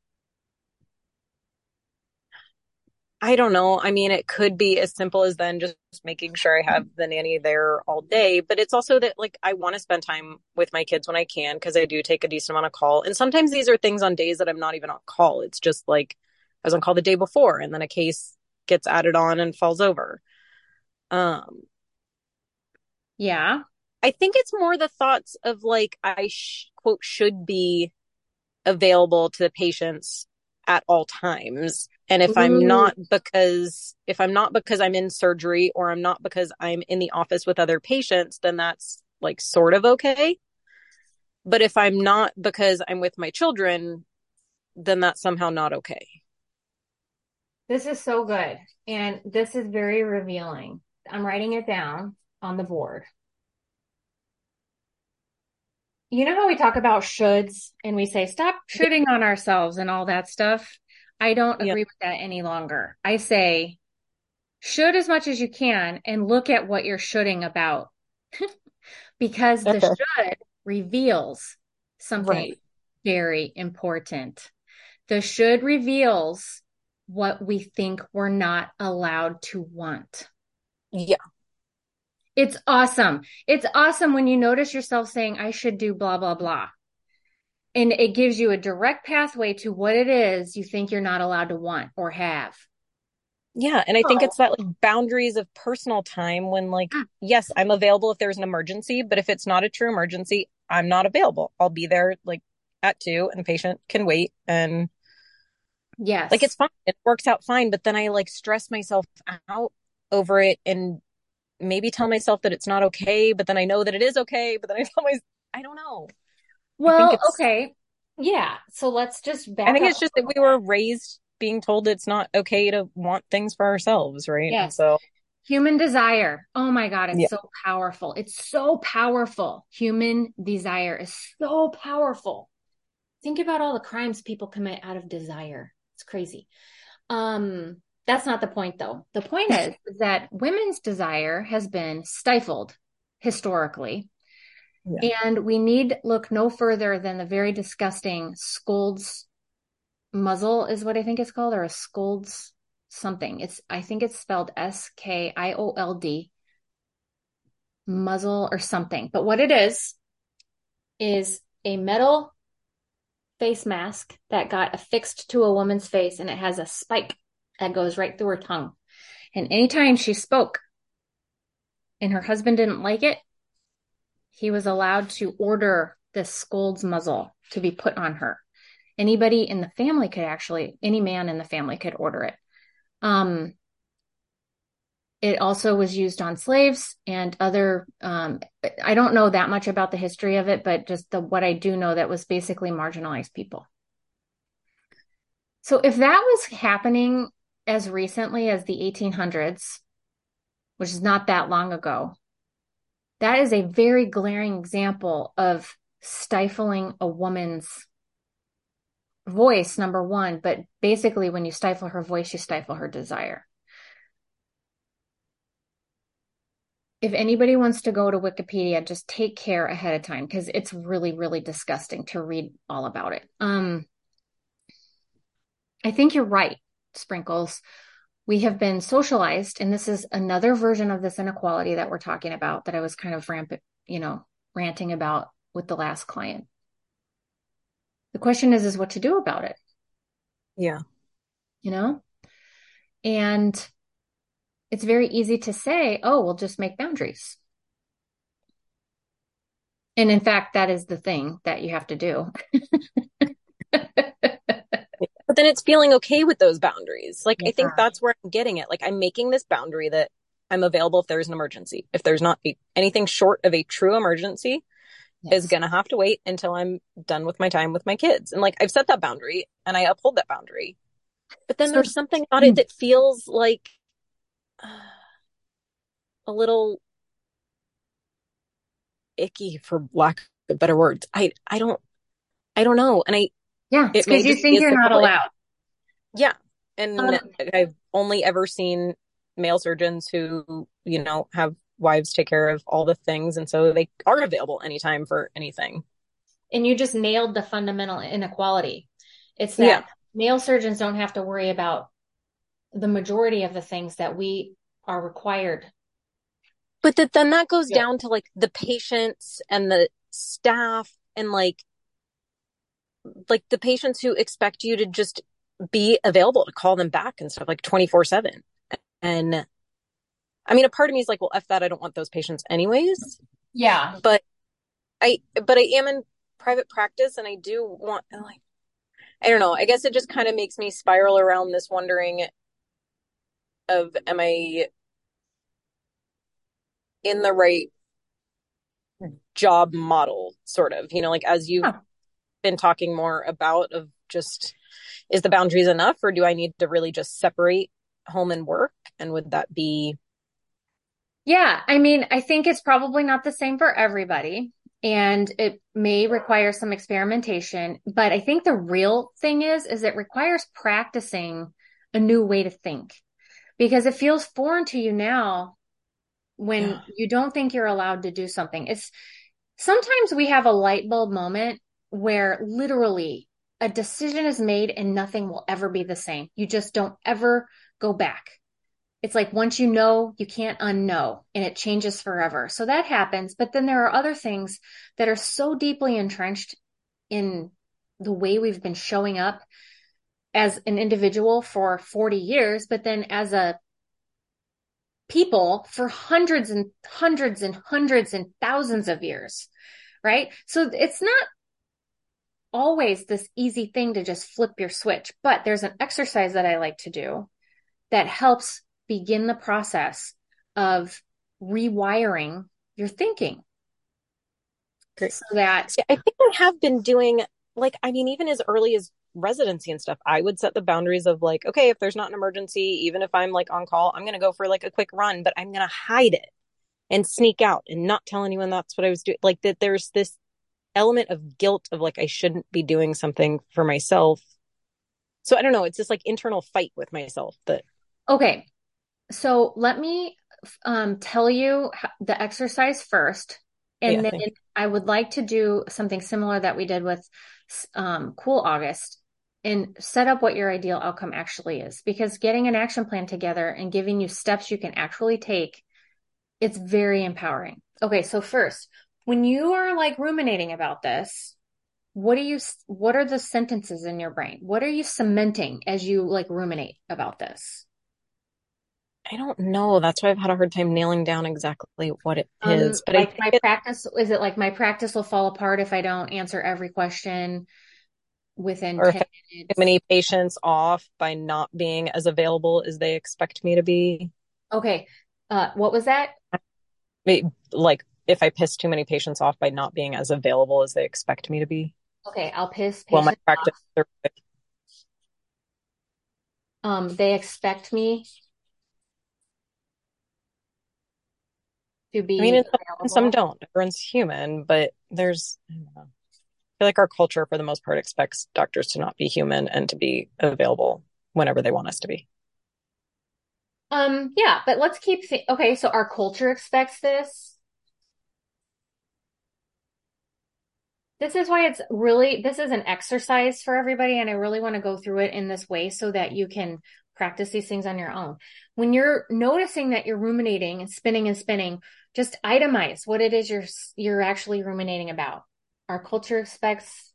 I don't know. I mean, it could be as simple as then just making sure I have the nanny there all day, but it's also that like I want to spend time with my kids when I can because I do take a decent amount of call. And sometimes these are things on days that I'm not even on call. It's just like I was on call the day before and then a case gets added on and falls over. Um yeah. I think it's more the thoughts of like I sh- quote should be available to the patients at all times and if I'm not because if I'm not because I'm in surgery or I'm not because I'm in the office with other patients, then that's like sort of okay. But if I'm not because I'm with my children, then that's somehow not okay. This is so good. And this is very revealing. I'm writing it down on the board. You know how we talk about shoulds and we say, stop shooting on ourselves and all that stuff? I don't agree yep. with that any longer. I say, should as much as you can and look at what you're shoulding about. because the should reveals something right. very important. The should reveals what we think we're not allowed to want. Yeah. It's awesome. It's awesome when you notice yourself saying, I should do blah, blah, blah and it gives you a direct pathway to what it is you think you're not allowed to want or have. Yeah, and I think oh. it's that like boundaries of personal time when like mm. yes, I'm available if there's an emergency, but if it's not a true emergency, I'm not available. I'll be there like at 2 and the patient can wait and yes. Like it's fine. It works out fine, but then I like stress myself out over it and maybe tell myself that it's not okay, but then I know that it is okay, but then I tell myself I don't know. Well, okay. Yeah. So let's just I think it's just that we were raised being told it's not okay to want things for ourselves, right? Yeah. So human desire. Oh my God, it's yeah. so powerful. It's so powerful. Human desire is so powerful. Think about all the crimes people commit out of desire. It's crazy. Um, that's not the point though. The point is, that women's desire has been stifled historically yeah. And we need look no further than the very disgusting scolds muzzle is what I think it's called, or a scolds something. It's I think it's spelled S K I O L D muzzle or something. But what it is is a metal face mask that got affixed to a woman's face and it has a spike that goes right through her tongue. And anytime she spoke and her husband didn't like it, he was allowed to order this scold's muzzle to be put on her. Anybody in the family could actually, any man in the family could order it. Um, it also was used on slaves and other. Um, I don't know that much about the history of it, but just the what I do know that was basically marginalized people. So if that was happening as recently as the 1800s, which is not that long ago, that is a very glaring example of stifling a woman's voice, number one. But basically, when you stifle her voice, you stifle her desire. If anybody wants to go to Wikipedia, just take care ahead of time because it's really, really disgusting to read all about it. Um, I think you're right, Sprinkles. We have been socialized and this is another version of this inequality that we're talking about that i was kind of rampant you know ranting about with the last client. The question is is what to do about it. Yeah. You know? And it's very easy to say, oh, we'll just make boundaries. And in fact, that is the thing that you have to do. but then it's feeling okay with those boundaries. Like, yeah. I think that's where I'm getting it. Like, I'm making this boundary that I'm available if there's an emergency. If there's not a, anything short of a true emergency, yes. is going to have to wait until I'm done with my time with my kids. And like, I've set that boundary and I uphold that boundary. But then so, there's something about it hmm. that feels like uh, a little icky for lack of better words. I, I don't, I don't know. And I, yeah, because you think you're not allowed. Yeah. And um, I've only ever seen male surgeons who, you know, have wives take care of all the things. And so they are available anytime for anything. And you just nailed the fundamental inequality. It's that yeah. male surgeons don't have to worry about the majority of the things that we are required but that then that goes yeah. down to like the patients and the staff and like like the patients who expect you to just be available to call them back and stuff like 24 7 and i mean a part of me is like well f that i don't want those patients anyways. Yeah. But i but i am in private practice and i do want like i don't know. I guess it just kind of makes me spiral around this wondering of am i in the right job model sort of you know like as huh. Been talking more about of just is the boundaries enough or do i need to really just separate home and work and would that be yeah i mean i think it's probably not the same for everybody and it may require some experimentation but i think the real thing is is it requires practicing a new way to think because it feels foreign to you now when yeah. you don't think you're allowed to do something. It's sometimes we have a light bulb moment where literally a decision is made and nothing will ever be the same. You just don't ever go back. It's like once you know, you can't unknow and it changes forever. So that happens. But then there are other things that are so deeply entrenched in the way we've been showing up as an individual for 40 years, but then as a people for hundreds and hundreds and hundreds and thousands of years, right? So it's not always this easy thing to just flip your switch, but there's an exercise that I like to do that helps begin the process of rewiring your thinking. Great. So that I think I have been doing like I mean even as early as residency and stuff, I would set the boundaries of like, okay, if there's not an emergency, even if I'm like on call, I'm going to go for like a quick run, but I'm going to hide it and sneak out and not tell anyone that's what I was doing. Like that there's this element of guilt of like, I shouldn't be doing something for myself. So I don't know. It's this like internal fight with myself that. Okay. So let me um, tell you the exercise first. And yeah, then I would like to do something similar that we did with um, Cool August and set up what your ideal outcome actually is because getting an action plan together and giving you steps you can actually take it's very empowering okay so first when you are like ruminating about this what are you what are the sentences in your brain what are you cementing as you like ruminate about this I don't know. That's why I've had a hard time nailing down exactly what it um, is. But like my it, practice is it like my practice will fall apart if I don't answer every question within or 10 minutes. many patients off by not being as available as they expect me to be. Okay. Uh, what was that? Like if I piss too many patients off by not being as available as they expect me to be. Okay, I'll piss. Well, my practice. Um, they expect me to be. I mean, some, some, don't. Everyone's human, but there's. I don't know feel like our culture, for the most part, expects doctors to not be human and to be available whenever they want us to be. Um, yeah, but let's keep, th- okay, so our culture expects this. This is why it's really, this is an exercise for everybody. And I really want to go through it in this way so that you can practice these things on your own. When you're noticing that you're ruminating and spinning and spinning, just itemize what it is you're, you're actually ruminating about our culture expects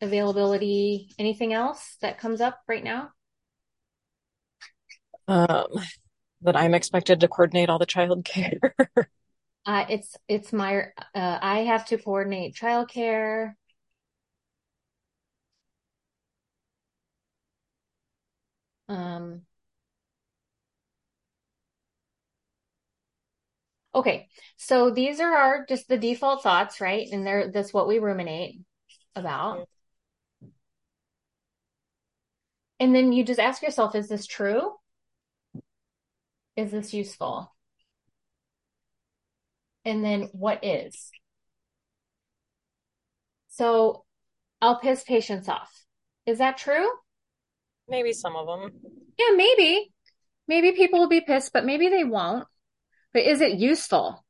availability. Anything else that comes up right now? Um, That I'm expected to coordinate all the child care. Uh, it's it's my uh, I have to coordinate childcare. Um, okay, so these are our just the default thoughts, right? And they're that's what we ruminate about. And then you just ask yourself, is this true? Is this useful? And then what is? So I'll piss patients off. Is that true? Maybe some of them. Yeah, maybe. Maybe people will be pissed, but maybe they won't. But is it useful?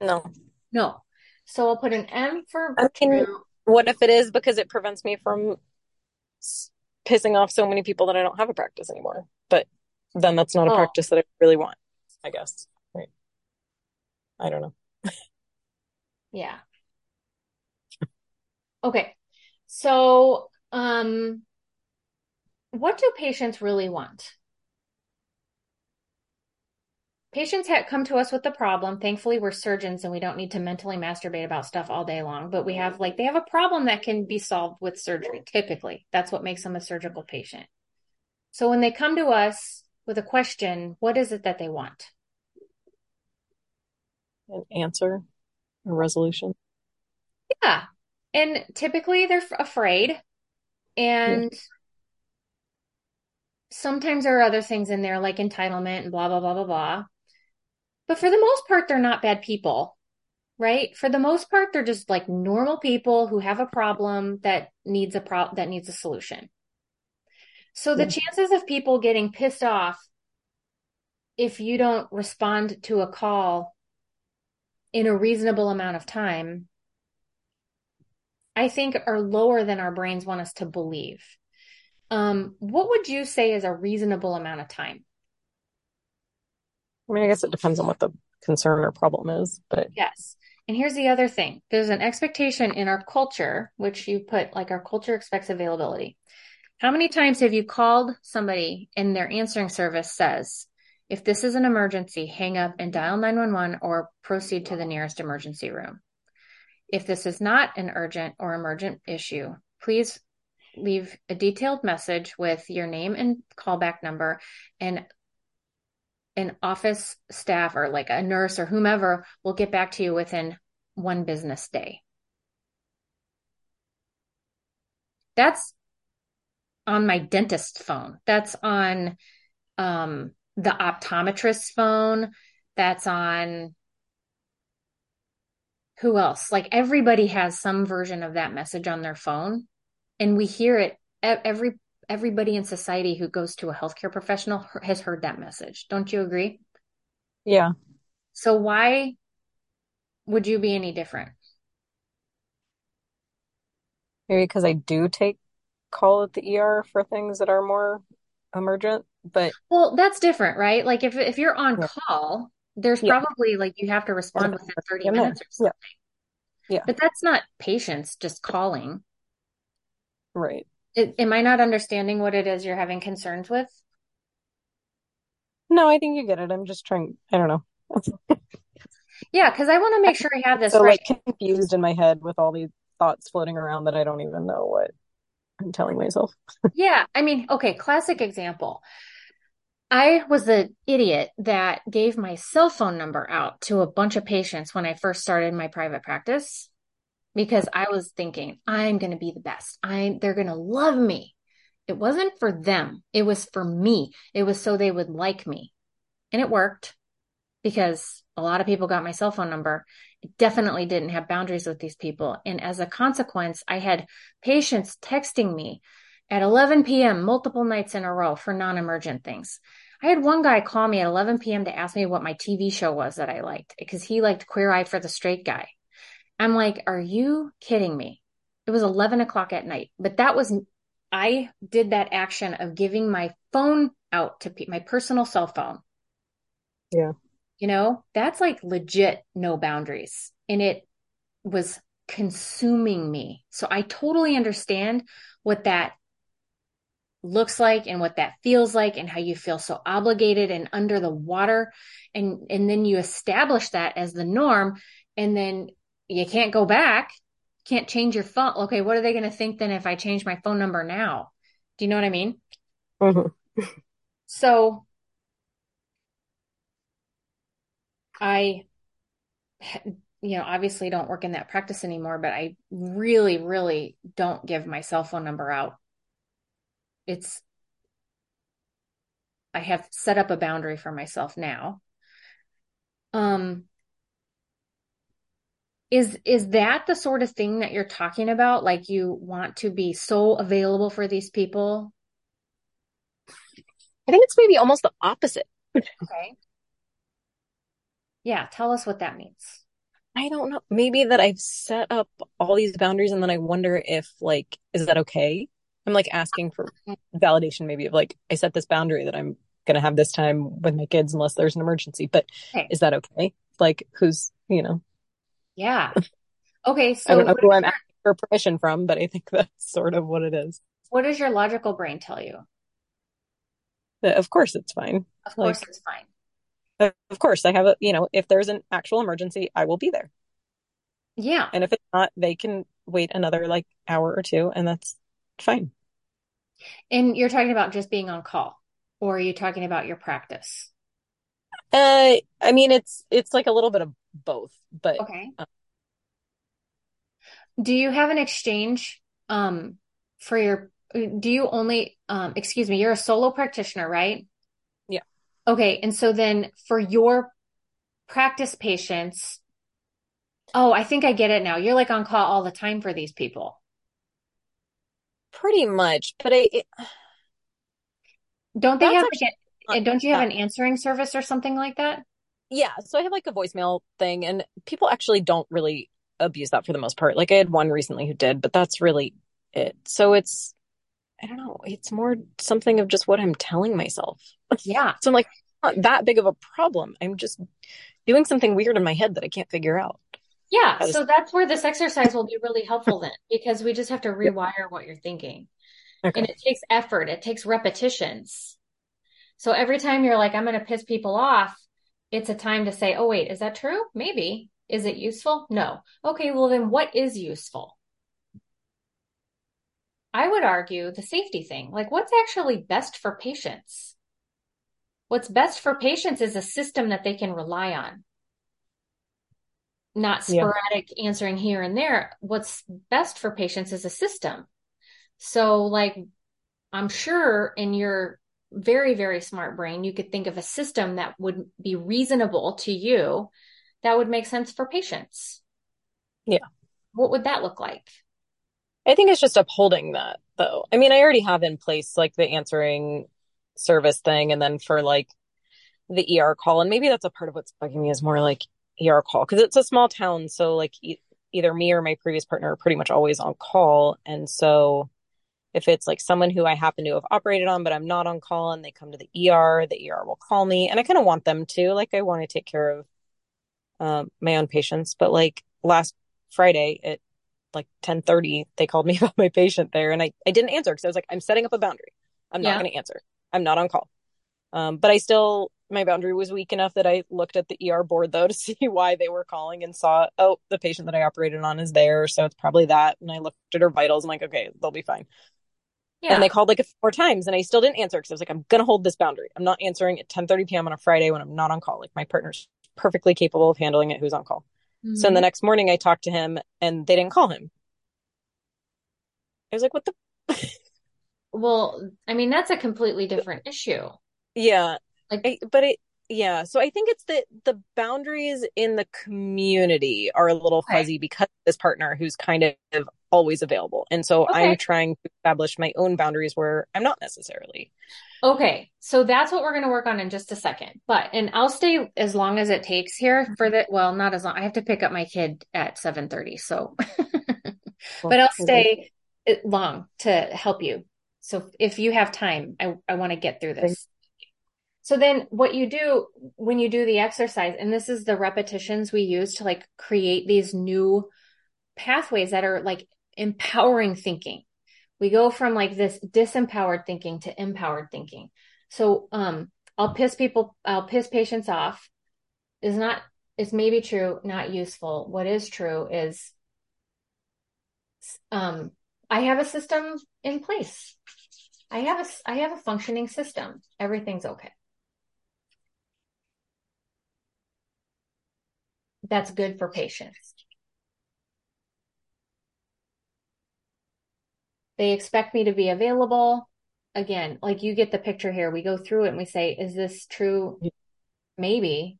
No. No. So I'll put an M for I mean, what if it is because it prevents me from pissing off so many people that I don't have a practice anymore? But then that's not a Oh. practice that I really want, I guess. I don't know. Yeah. Okay. So, um, what do patients really want? Patients ha come to us with the problem. Thankfully, we're surgeons and we don't need to mentally masturbate about stuff all day long, but we have like, they have a problem that can be solved with surgery. Typically, that's what makes them a surgical patient. So when they come to us with a question, what is it that they want? An answer, a resolution. Yeah. And typically they're afraid. And sometimes there are other things in there like entitlement and blah, blah, blah, blah, blah. But for the most part, they're not bad people, right? For the most part, they're just like normal people who have a problem that needs a pro that needs a solution. So the Yeah. chances of people getting pissed off if you don't respond to a call in a reasonable amount of time, I think are lower than our brains want us to believe. Um, what would you say is a reasonable amount of time? I mean, I guess it depends on what the concern or problem is, but Yes. And here's the other thing. There's an expectation in our culture, which you put like our culture expects availability. How many times have you called somebody and their answering service says, if this is an emergency, hang up and dial 911 or proceed to the nearest emergency room. If this is not an urgent or emergent issue, please leave a detailed message with your name and callback number and an office staff or like a nurse or whomever will get back to you within one business day. That's on my dentist phone. That's on um, the optometrist's phone. That's on who else? Like everybody has some version of that message on their phone, and we hear it. Every everybody in society who goes to a healthcare professional has heard that message. Don't you agree? yeah. So why would you be any different? Maybe because I do take call at the ER for things that are more emergent, but Well, that's different, right? Like if if you're on Yeah. call, there's Yeah. probably like you have to respond within 30 in there. minutes or something. Yeah. But that's not patients just calling. Right. I- am I not understanding what it is you're having concerns with? No, I think you get it. I'm just trying, I don't know. Yeah, because I want to make sure I have this So right. like confused in my head with all these thoughts floating around that I don't even know what I'm telling myself. Yeah, I mean, okay, classic example. I was the idiot that gave my cell phone number out to a bunch of patients when I first started my private practice because I was thinking, I'm going to be the best. I they're going to love me. It wasn't for them. It was for me. It was so they would like me. And it worked because a lot of people got my cell phone number. It definitely didn't have boundaries with these people. And as a consequence, I had patients texting me at 11 p.m. multiple nights in a row for non-emergent things. I had one guy call me at 11 p.m. to ask me what my TV show was that I liked because he liked Queer Eye for the Straight Guy. I'm like, are you kidding me? It was 11 o'clock at night, but that was, I did that action of giving my phone out to pe- my personal cell phone. Yeah. You know, that's like legit no boundaries. And it was consuming me. So I totally understand what that looks like and what that feels like and how you feel so obligated and under the water and and then you establish that as the norm and then you can't go back can't change your phone okay what are they going to think then if i change my phone number now do you know what i mean Mm-hmm. so i you know obviously don't work in that practice anymore but i really really don't give my cell phone number out it's I have set up a boundary for myself now. Um is is that the sort of thing that you're talking about like you want to be so available for these people? I think it's maybe almost the opposite. Okay. Yeah, tell us what that means. I don't know. Maybe that I've set up all these boundaries and then I wonder if like is that okay? I'm like asking for validation maybe of like I set this boundary that I'm going to have this time with my kids unless there's an emergency. But Okay. is that okay? Like who's, you know, Yeah. Okay, so I don't know who I'm asking for permission from, but I think that's sort of what it is. what does your logical brain tell you? But of course it's fine. Of course Like- it's fine. Of course I have a, you know, if there's an actual emergency, I will be there. Yeah. And if it's not, they can wait another like hour or two and that's fine. And you're talking about just being on call or are you talking about your practice? Uh, I mean, it's it's like a little bit of both, but Okay. Uh. Do you have an exchange um for your do you only um excuse me, you're a solo practitioner, right? Okay, and so then for your practice patients, oh, I think I get it now. You're like on call all the time for these people. pretty much. But I, it, Don't they have like a, don't you have an answering service or something like that? yeah, so I have like a voicemail thing, and people actually don't really abuse that for the most part. Like I had one recently who did, but that's really it. So it's, I don't know, it's more something of just what I'm telling myself. Yeah. So I'm like, not that big of a problem. I'm just doing something weird in my head that I can't figure out. Yeah, That is- so that's where this exercise will be really helpful then, because we just have to rewire what you're thinking. And it takes effort, it takes repetitions. So every time you're like, I'm going to piss people off, it's a time to say, oh, wait, is that true? Maybe. Is it useful? No. Okay, well, then what is useful? I would argue the safety thing. Like, what's actually best for patients? What's best for patients is a system that they can rely on, not Yeah. sporadic answering here and there. What's best for patients is a system. So, like, I'm sure in your very, very smart brain, you could think of a system that would be reasonable to you that would make sense for patients. Yeah. What would that look like? I think it's just upholding that though. I mean, I already have in place like the answering service thing and then for like the ER call and maybe that's a part of what's bugging me is more like ER call because it's a small town so like e- either me or my previous partner are pretty much always on call and so if it's like someone who I happen to have operated on but I'm not on call and they come to the ER, the ER will call me and I kind of want them to like I want to take care of um, my own patients but like last Friday at like 10:30 they called me about my patient there and I I didn't answer because I was like I'm setting up a boundary. I'm not Yeah. going to answer. I'm not on call. Um, but I still my boundary was weak enough that I looked at the ER board though to see why they were calling and saw oh the patient that I operated on is there so it's probably that and I looked at her vitals I'm like okay they'll be fine. Yeah. And they called like four times and I still didn't answer because I was like I'm going to hold this boundary. I'm not answering at 10:30 p.m. on a Friday when I'm not on call. Like my partner's perfectly capable of handling it who's on call. So Mm-hmm. the next morning I talked to him and they didn't call him. I was like, what the? Well, I mean, that's a completely different issue. Yeah. Like, I, but it, yeah. So I think it's that the boundaries in the community are a little Okay. fuzzy because of this partner who's kind of always available. And so Okay. I'm trying to establish my own boundaries where I'm not necessarily. okay, so that's what we're going to work on in just a second. But, and I'll stay as long as it takes here for the, well, not as long. I have to pick up my kid at 7:30, so but I'll stay eh, long to help you. So if you have time, I, I want to get through this. So then what you do when you do the exercise, and this is the repetitions we use to like create these new pathways that are like empowering thinking. We go from like this disempowered thinking to empowered thinking. So, um, I'll piss people, I'll piss patients off is not, it's maybe true, not useful. What is true is, um, I have a system in place. I have a, I have a functioning system. Everything's okay. That's good for patients. They expect me to be available. Again, like you get the picture here. We go through it and we say, is this true? Maybe.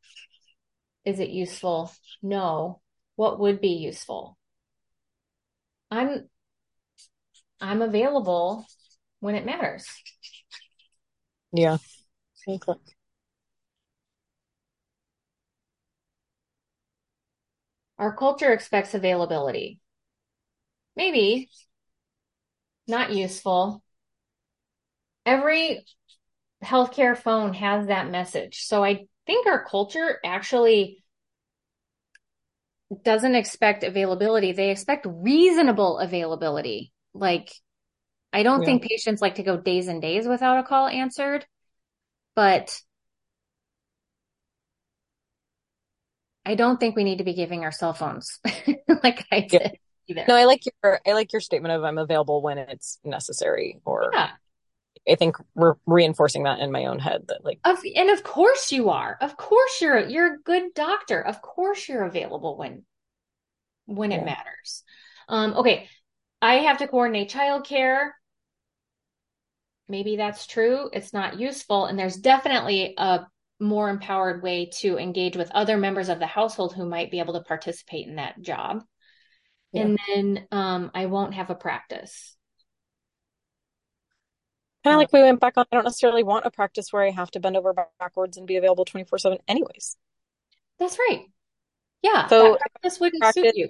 Is it useful? No. What would be useful? I'm I'm available when it matters. Yeah. Okay. Our culture expects availability. Maybe not useful. Every healthcare phone has that message. So I think our culture actually doesn't expect availability. They expect reasonable availability. Like, I don't yeah. think patients like to go days and days without a call answered, but I don't think we need to be giving our cell phones like I did. Yeah. Either. No, I like your I like your statement of I'm available when it's necessary or yeah. I think we're reinforcing that in my own head that like of, and of course you are. Of course you're you're a good doctor. Of course you're available when when yeah. it matters. Um okay. I have to coordinate childcare. Maybe that's true. It's not useful and there's definitely a more empowered way to engage with other members of the household who might be able to participate in that job. Yeah. And then um, I won't have a practice. Kind of like we went back on, I don't necessarily want a practice where I have to bend over backwards and be available 24 7 anyways. That's right. Yeah. So practice wouldn't practice suit you.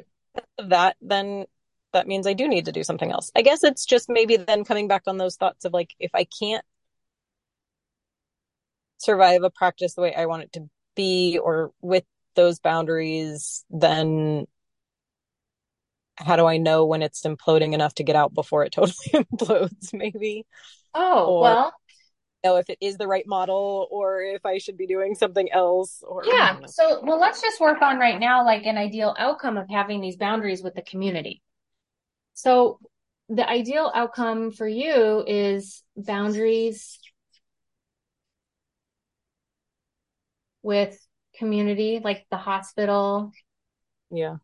That then that means I do need to do something else. I guess it's just maybe then coming back on those thoughts of like, if I can't survive a practice the way I want it to be or with those boundaries, then how do I know when it's imploding enough to get out before it totally implodes, maybe? Oh, or, well. Know if it is the right model or if I should be doing something else or Yeah. So well let's just work on right now like an ideal outcome of having these boundaries with the community. So the ideal outcome for you is boundaries with community, like the hospital. Yeah.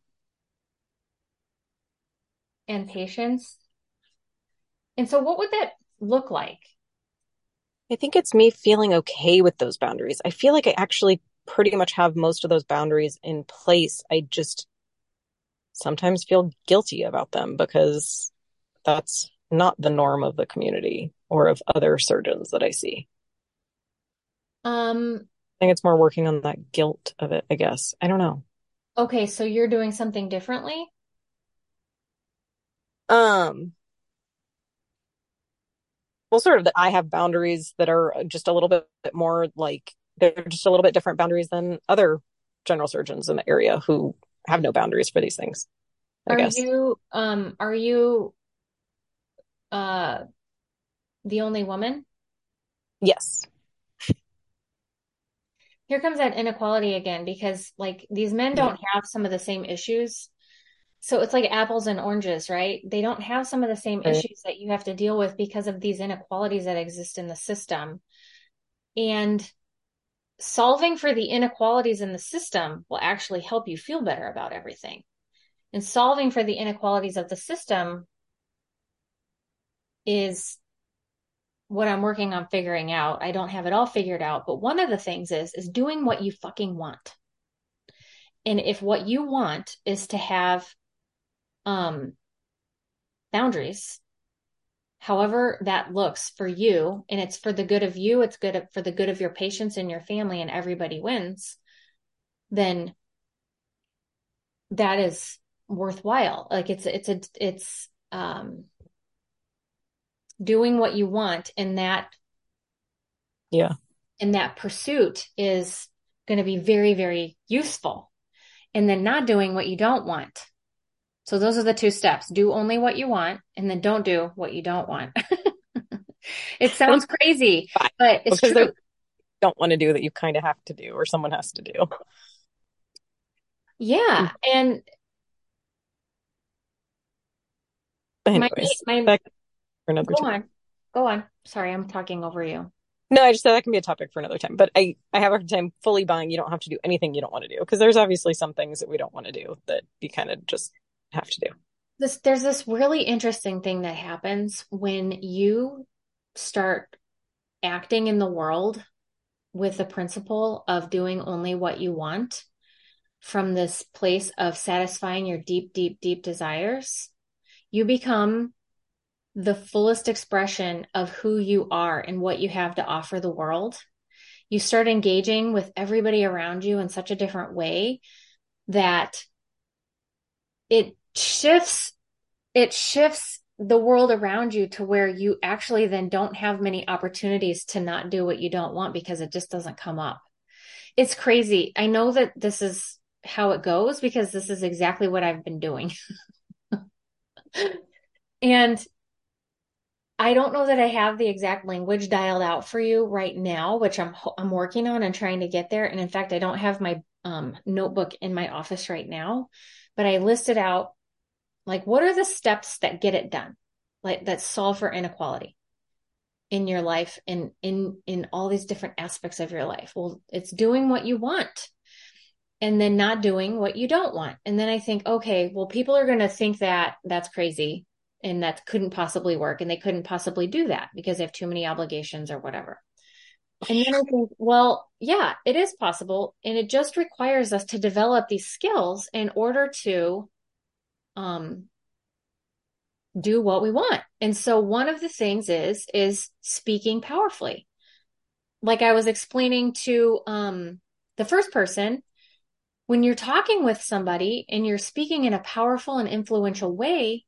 And patients. And so what would that look like? I think it's me feeling okay with those boundaries. I feel like I actually pretty much have most of those boundaries in place. I just sometimes feel guilty about them because that's not the norm of the community or of other surgeons that I see. Um, I think it's more working on that guilt of it, I guess. I don't know. Okay, so you're doing something differently? Um well sort of that I have boundaries that are just a little bit more like they're just a little bit different boundaries than other general surgeons in the area who have no boundaries for these things. I are guess. you um are you uh the only woman? Yes here comes that inequality again because like these men don't have some of the same issues so it's like apples and oranges right they don't have some of the same right. issues that you have to deal with because of these inequalities that exist in the system and solving for the inequalities in the system will actually help you feel better about everything and solving for the inequalities of the system is what I'm working on figuring out. I don't have it all figured out, but one of the things is is doing what you fucking want. And if what you want is to have um boundaries, however that looks for you, and it's for the good of you, it's good for the good of your patients and your family and everybody wins, then that is worthwhile. Like it's it's a it's um doing what you want and that yeah. And that pursuit is going to be very very useful. And then not doing what you don't want So those are the two steps. Do only what you want and then don't do what you don't want. it sounds crazy, but it's because true. Don't want to do that you kind of have to do or someone has to do. Yeah. Hmm. And Anyways, my, my, for another go time. on. Go on. Sorry, I'm talking over you. No, I just said that can be a topic for another time. But I, I have a hard time fully buying you don't have to do anything you don't want to do. Because there's obviously some things that we don't want to do that you kind of just have to do. This there's this really interesting thing that happens when you start acting in the world with the principle of doing only what you want from this place of satisfying your deep, deep, deep desires. You become the fullest expression of who you are and what you have to offer the world. You start engaging with everybody around you in such a different way that it shifts it shifts the world around you to where you actually then don't have many opportunities to not do what you don't want because it just doesn't come up. It's crazy. I know that this is how it goes because this is exactly what I've been doing. and I don't know that I have the exact language dialed out for you right now, which I'm I'm working on and trying to get there. And in fact, I don't have my um, notebook in my office right now, but I listed out like what are the steps that get it done, like that solve for inequality in your life and in in all these different aspects of your life. Well, it's doing what you want and then not doing what you don't want. And then I think, okay, well, people are going to think that that's crazy and that couldn't possibly work and they couldn't possibly do that because they have too many obligations or whatever. And then I think, well, yeah, it is possible. And it just requires us to develop these skills in order to um, do what we want. And so one of the things is, is speaking powerfully. Like I was explaining to um, the first person, when you're talking with somebody and you're speaking in a powerful and influential way,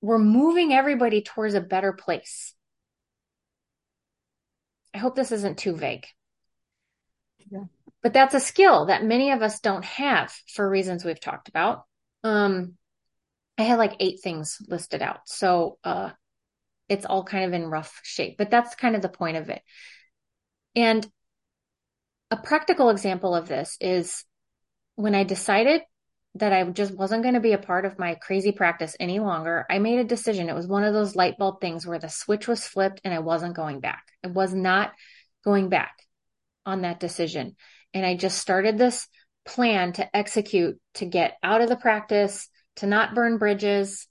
we're moving everybody towards a better place. I hope this isn't too vague. Yeah. But that's a skill that many of us don't have for reasons we've talked about. Um, I had like eight things listed out. So, uh, it's all kind of in rough shape, but that's kind of the point of it. And a practical example of this is when I decided that I just wasn't going to be a part of my crazy practice any longer, I made a decision. It was one of those light bulb things where the switch was flipped and I wasn't going back. I was not going back on that decision. And I just started this plan to execute to get out of the practice, to not burn bridges,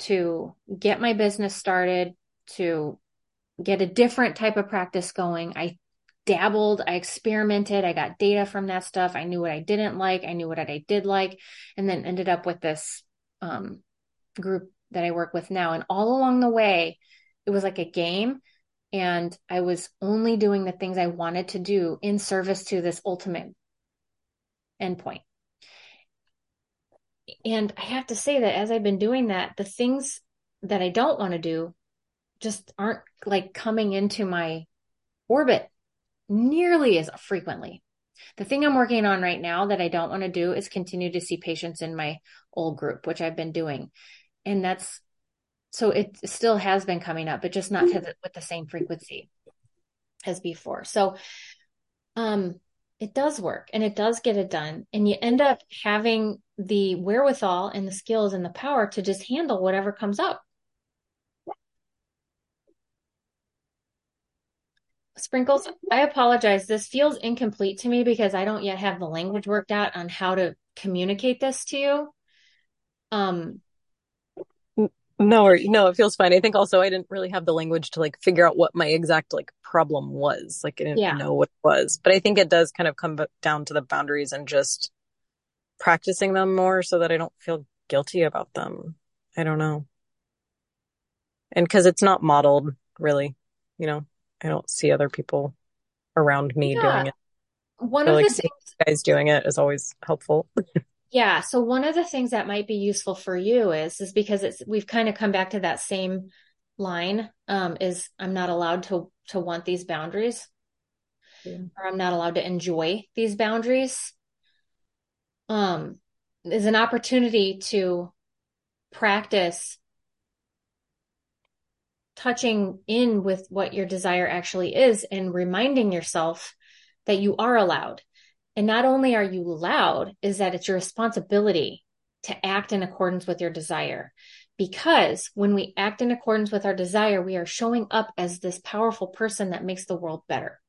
to get my business started, to get a different type of practice going. I dabbled, I experimented, I got data from that stuff. I knew what I didn't like, I knew what I did like, and then ended up with this um, group that I work with now. And all along the way, it was like a game. And I was only doing the things I wanted to do in service to this ultimate endpoint. And I have to say that as I've been doing that, the things that I don't want to do just aren't like coming into my orbit nearly as frequently. The thing I'm working on right now that I don't want to do is continue to see patients in my old group, which I've been doing. And that's so it still has been coming up, but just not the, with the same frequency as before. So, um, it does work and it does get it done. And you end up having the wherewithal and the skills and the power to just handle whatever comes up. Sprinkles, I apologize. This feels incomplete to me because I don't yet have the language worked out on how to communicate this to you. Um, no, or no, it feels fine. I think also I didn't really have the language to like figure out what my exact like problem was. Like I didn't Yeah. know what it was, but I think it does kind of come down to the boundaries and just practicing them more so that I don't feel guilty about them. I don't know. And because it's not modeled really, you know, I don't see other people around me Yeah. doing it. one So of like the things, guys doing it is always helpful. yeah. So one of the things that might be useful for you is, is because it's, we've kind of come back to that same line, um, is I'm not allowed to, to want these boundaries Yeah. or I'm not allowed to enjoy these boundaries. Um, is an opportunity to practice touching in with what your desire actually is and reminding yourself that you are allowed. And not only are you allowed, is that it's your responsibility to act in accordance with your desire. Because when we act in accordance with our desire, we are showing up as this powerful person that makes the world better.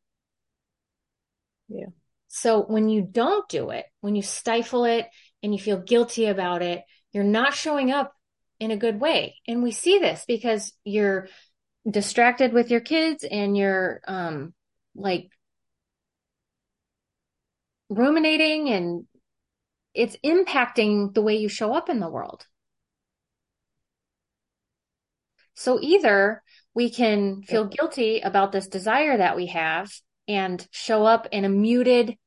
Yeah. So when you don't do it, when you stifle it and you feel guilty about it, you're not showing up in a good way. And we see this because you're distracted with your kids and you're um like ruminating and it's impacting the way you show up in the world. So either we can feel guilty about this desire that we have and show up in a muted,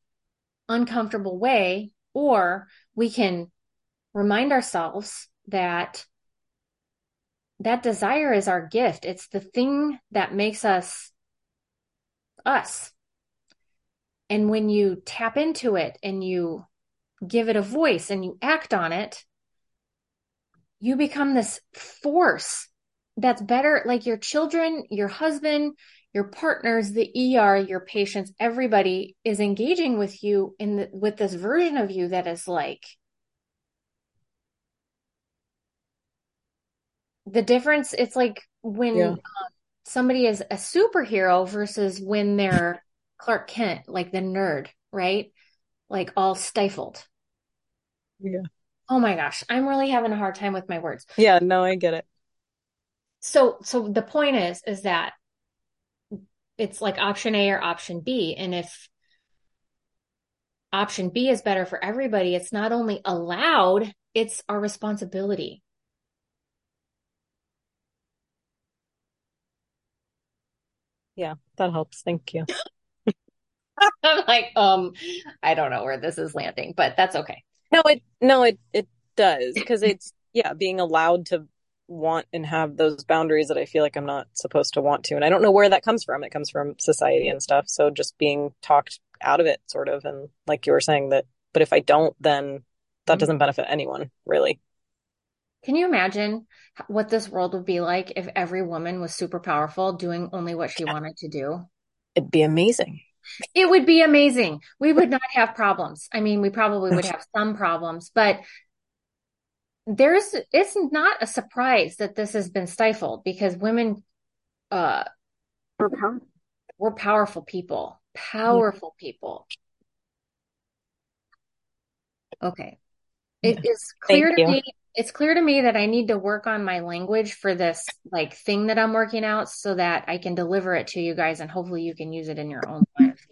uncomfortable way, or we can remind ourselves that that desire is our gift. It's the thing that makes us us. And when you tap into it and you give it a voice and you act on it, you become this force that's better. Like your children, your husband, your partners, the ER, your patients, everybody is engaging with you in the, with this version of you that is like the difference. It's like when Yeah. um, somebody is a superhero versus when they're Clark Kent, like the nerd, right? Like all stifled. Yeah. Oh my gosh, I'm really having a hard time with my words. Yeah, no, I get it. So, so the point is, is that it's like option A or option B. And if option B is better for everybody, it's not only allowed, it's our responsibility. Yeah, that helps. Thank you. I'm like, um, I don't know where this is landing, but that's okay. No, it no, it it does because it's yeah, being allowed to want and have those boundaries that I feel like I'm not supposed to want to. And I don't know where that comes from. It comes from society and stuff. So just being talked out of it sort of and like you were saying that but if I don't then that Mhm. doesn't benefit anyone, really. Can you imagine what this world would be like if every woman was super powerful, doing only what she wanted to do? It'd be amazing. It would be amazing. We would not have problems. I mean, we probably would have some problems, but there's, it's not a surprise that this has been stifled because women, uh, we're powerful people, powerful people. Okay. It is clear Thank to you. me, it's clear to me that I need to work on my language for this like thing that I'm working out so that I can deliver it to you guys and hopefully you can use it in your own life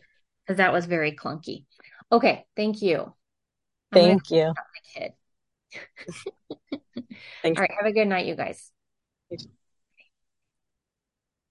Because that was very clunky. Okay, thank you. Thank you. my kid. Thank All right, have a good night, you guys.